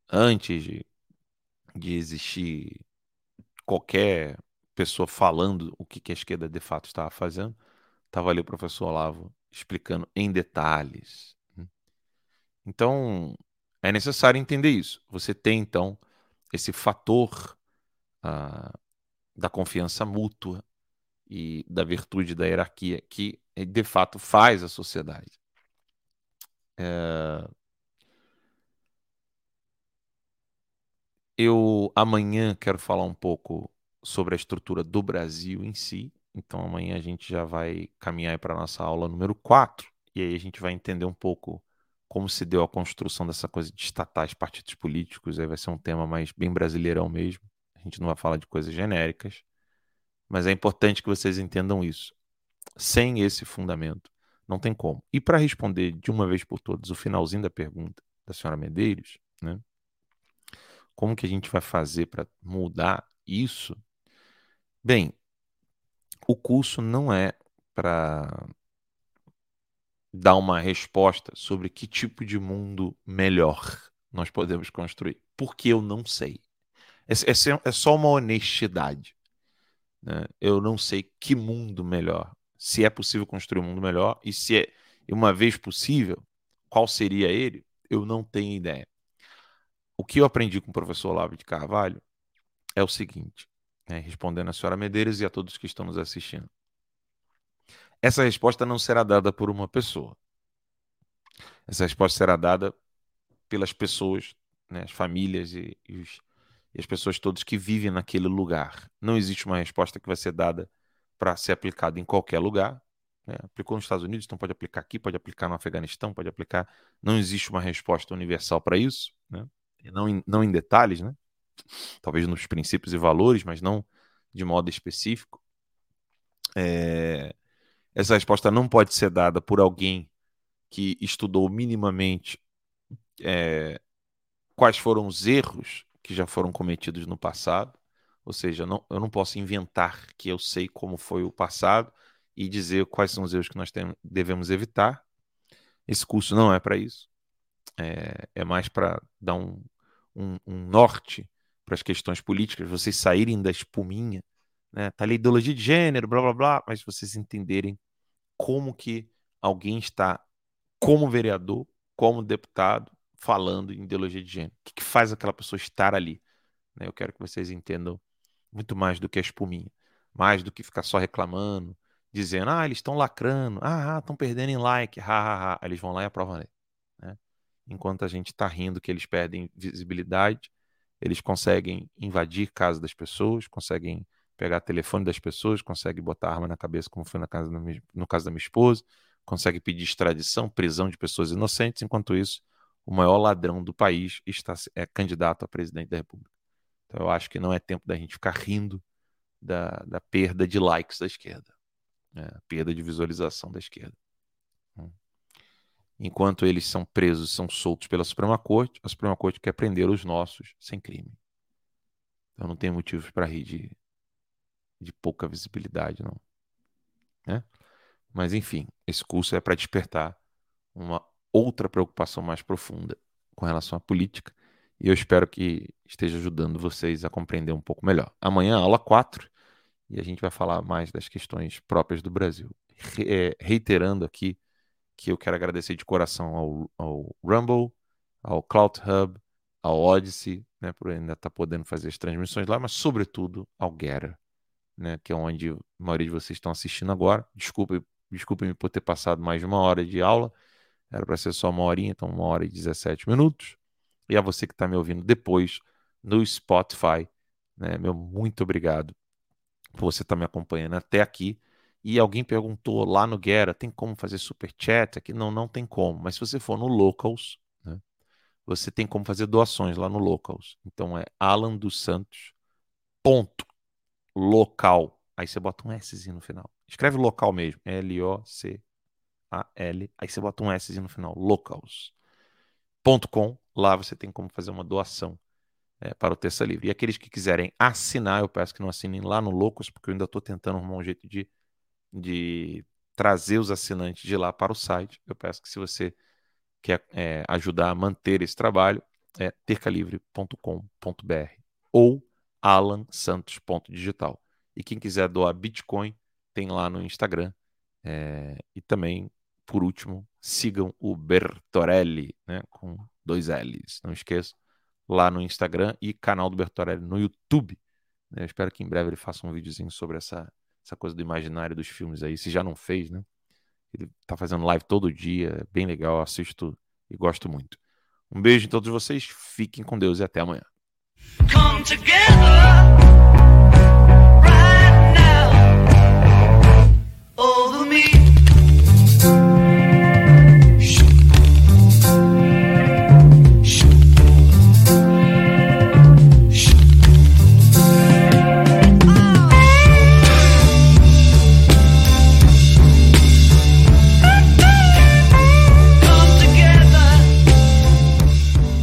Speaker 1: Antes de, de existir qualquer pessoa falando o que, que a esquerda de fato estava fazendo, estava ali o professor Olavo explicando em detalhes. Hum. Então, é necessário entender isso. Você tem, então, esse fator ah, da confiança mútua e da virtude da hierarquia que de fato faz a sociedade. É... Eu amanhã quero falar um pouco sobre a estrutura do Brasil em si. Então amanhã a gente já vai caminhar para a nossa aula número 4 e aí a gente vai entender um pouco como se deu a construção dessa coisa de estatais partidos políticos. Aí vai ser um tema mais bem brasileirão mesmo. A gente não vai falar de coisas genéricas, mas é importante que vocês entendam isso. Sem esse fundamento, não tem como. E para responder de uma vez por todas o finalzinho da pergunta da senhora Medeiros, né? Como que a gente vai fazer para mudar isso? Bem, o curso não é para dar uma resposta sobre que tipo de mundo melhor nós podemos construir, porque eu não sei. É, é, é só uma honestidade. Né? Eu não sei que mundo melhor se é possível construir um mundo melhor e se é, uma vez possível, qual seria ele, eu não tenho ideia. O que eu aprendi com o professor Olavo de Carvalho é o seguinte, né, respondendo a senhora Medeiros e a todos que estão nos assistindo. Essa resposta não será dada por uma pessoa. Essa resposta será dada pelas pessoas, né, as famílias e, e, os, e as pessoas todas que vivem naquele lugar. Não existe uma resposta que vai ser dada para ser aplicado em qualquer lugar. Né? Aplicou nos Estados Unidos, então pode aplicar aqui, pode aplicar no Afeganistão, pode aplicar. Não existe uma resposta universal para isso, né? não, em, não em detalhes, né? talvez nos princípios e valores, mas não de modo específico. É... Essa resposta não pode ser dada por alguém que estudou minimamente é... quais foram os erros que já foram cometidos no passado ou seja, não, eu não posso inventar que eu sei como foi o passado e dizer quais são os erros que nós temos, devemos evitar. Esse curso não é para isso. É, é mais para dar um, um, um norte para as questões políticas, vocês saírem da espuminha, né? Tá ali ideologia de gênero, blá blá blá, mas vocês entenderem como que alguém está como vereador, como deputado, falando em ideologia de gênero. O que, que faz aquela pessoa estar ali? Né? Eu quero que vocês entendam muito mais do que a espuminha, mais do que ficar só reclamando, dizendo, ah, eles estão lacrando, ah, estão ah, perdendo em like, ha, ha, ha. Eles vão lá e aprovam. Né? Enquanto a gente está rindo que eles perdem visibilidade, eles conseguem invadir casa das pessoas, conseguem pegar telefone das pessoas, conseguem botar arma na cabeça, como foi na casa no caso da minha esposa, consegue pedir extradição, prisão de pessoas inocentes, enquanto isso, o maior ladrão do país está é candidato a presidente da República. Então eu acho que não é tempo da gente ficar rindo da, da perda de likes da esquerda, né? perda de visualização da esquerda. Hum. Enquanto eles são presos, são soltos pela Suprema Corte, a Suprema Corte quer prender os nossos sem crime. Então não tem motivos para rir de, de pouca visibilidade, não. Né? Mas enfim, esse curso é para despertar uma outra preocupação mais profunda com relação à política e eu espero que esteja ajudando vocês a compreender um pouco melhor. Amanhã, aula 4, e a gente vai falar mais das questões próprias do Brasil. Re é, reiterando aqui que eu quero agradecer de coração ao, ao Rumble, ao Cloud Hub, ao Odyssey, né, por ainda estar tá podendo fazer as transmissões lá, mas sobretudo ao Getter, né, que é onde a maioria de vocês estão assistindo agora. Desculpe, desculpe-me por ter passado mais de uma hora de aula, era para ser só uma horinha, então uma hora e 17 minutos e a você que está me ouvindo depois no Spotify. Né? Meu muito obrigado por você estar tá me acompanhando até aqui. E alguém perguntou lá no Guerra, tem como fazer super chat aqui? Não, não tem como. Mas se você for no Locals, né, você tem como fazer doações lá no Locals. Então é Alan dos Santos ponto local. Aí você bota um S no final. Escreve local mesmo, L-O-C-A-L. Aí você bota um S no final, locals.com Lá você tem como fazer uma doação é, para o Terça Livre. E aqueles que quiserem assinar, eu peço que não assinem lá no Loucos, porque eu ainda estou tentando arrumar um jeito de, de trazer os assinantes de lá para o site. Eu peço que se você quer é, ajudar a manter esse trabalho, é tercalivre.com.br ou alansantos.digital. E quem quiser doar Bitcoin, tem lá no Instagram. É, e também, por último, sigam o Bertorelli, né, com dois L's, não esqueça, lá no Instagram e canal do Bertorelli no YouTube. Eu espero que em breve ele faça um videozinho sobre essa, essa coisa do imaginário dos filmes aí, se já não fez, né? Ele tá fazendo live todo dia, bem legal, assisto e gosto muito. Um beijo em todos vocês, fiquem com Deus e até amanhã.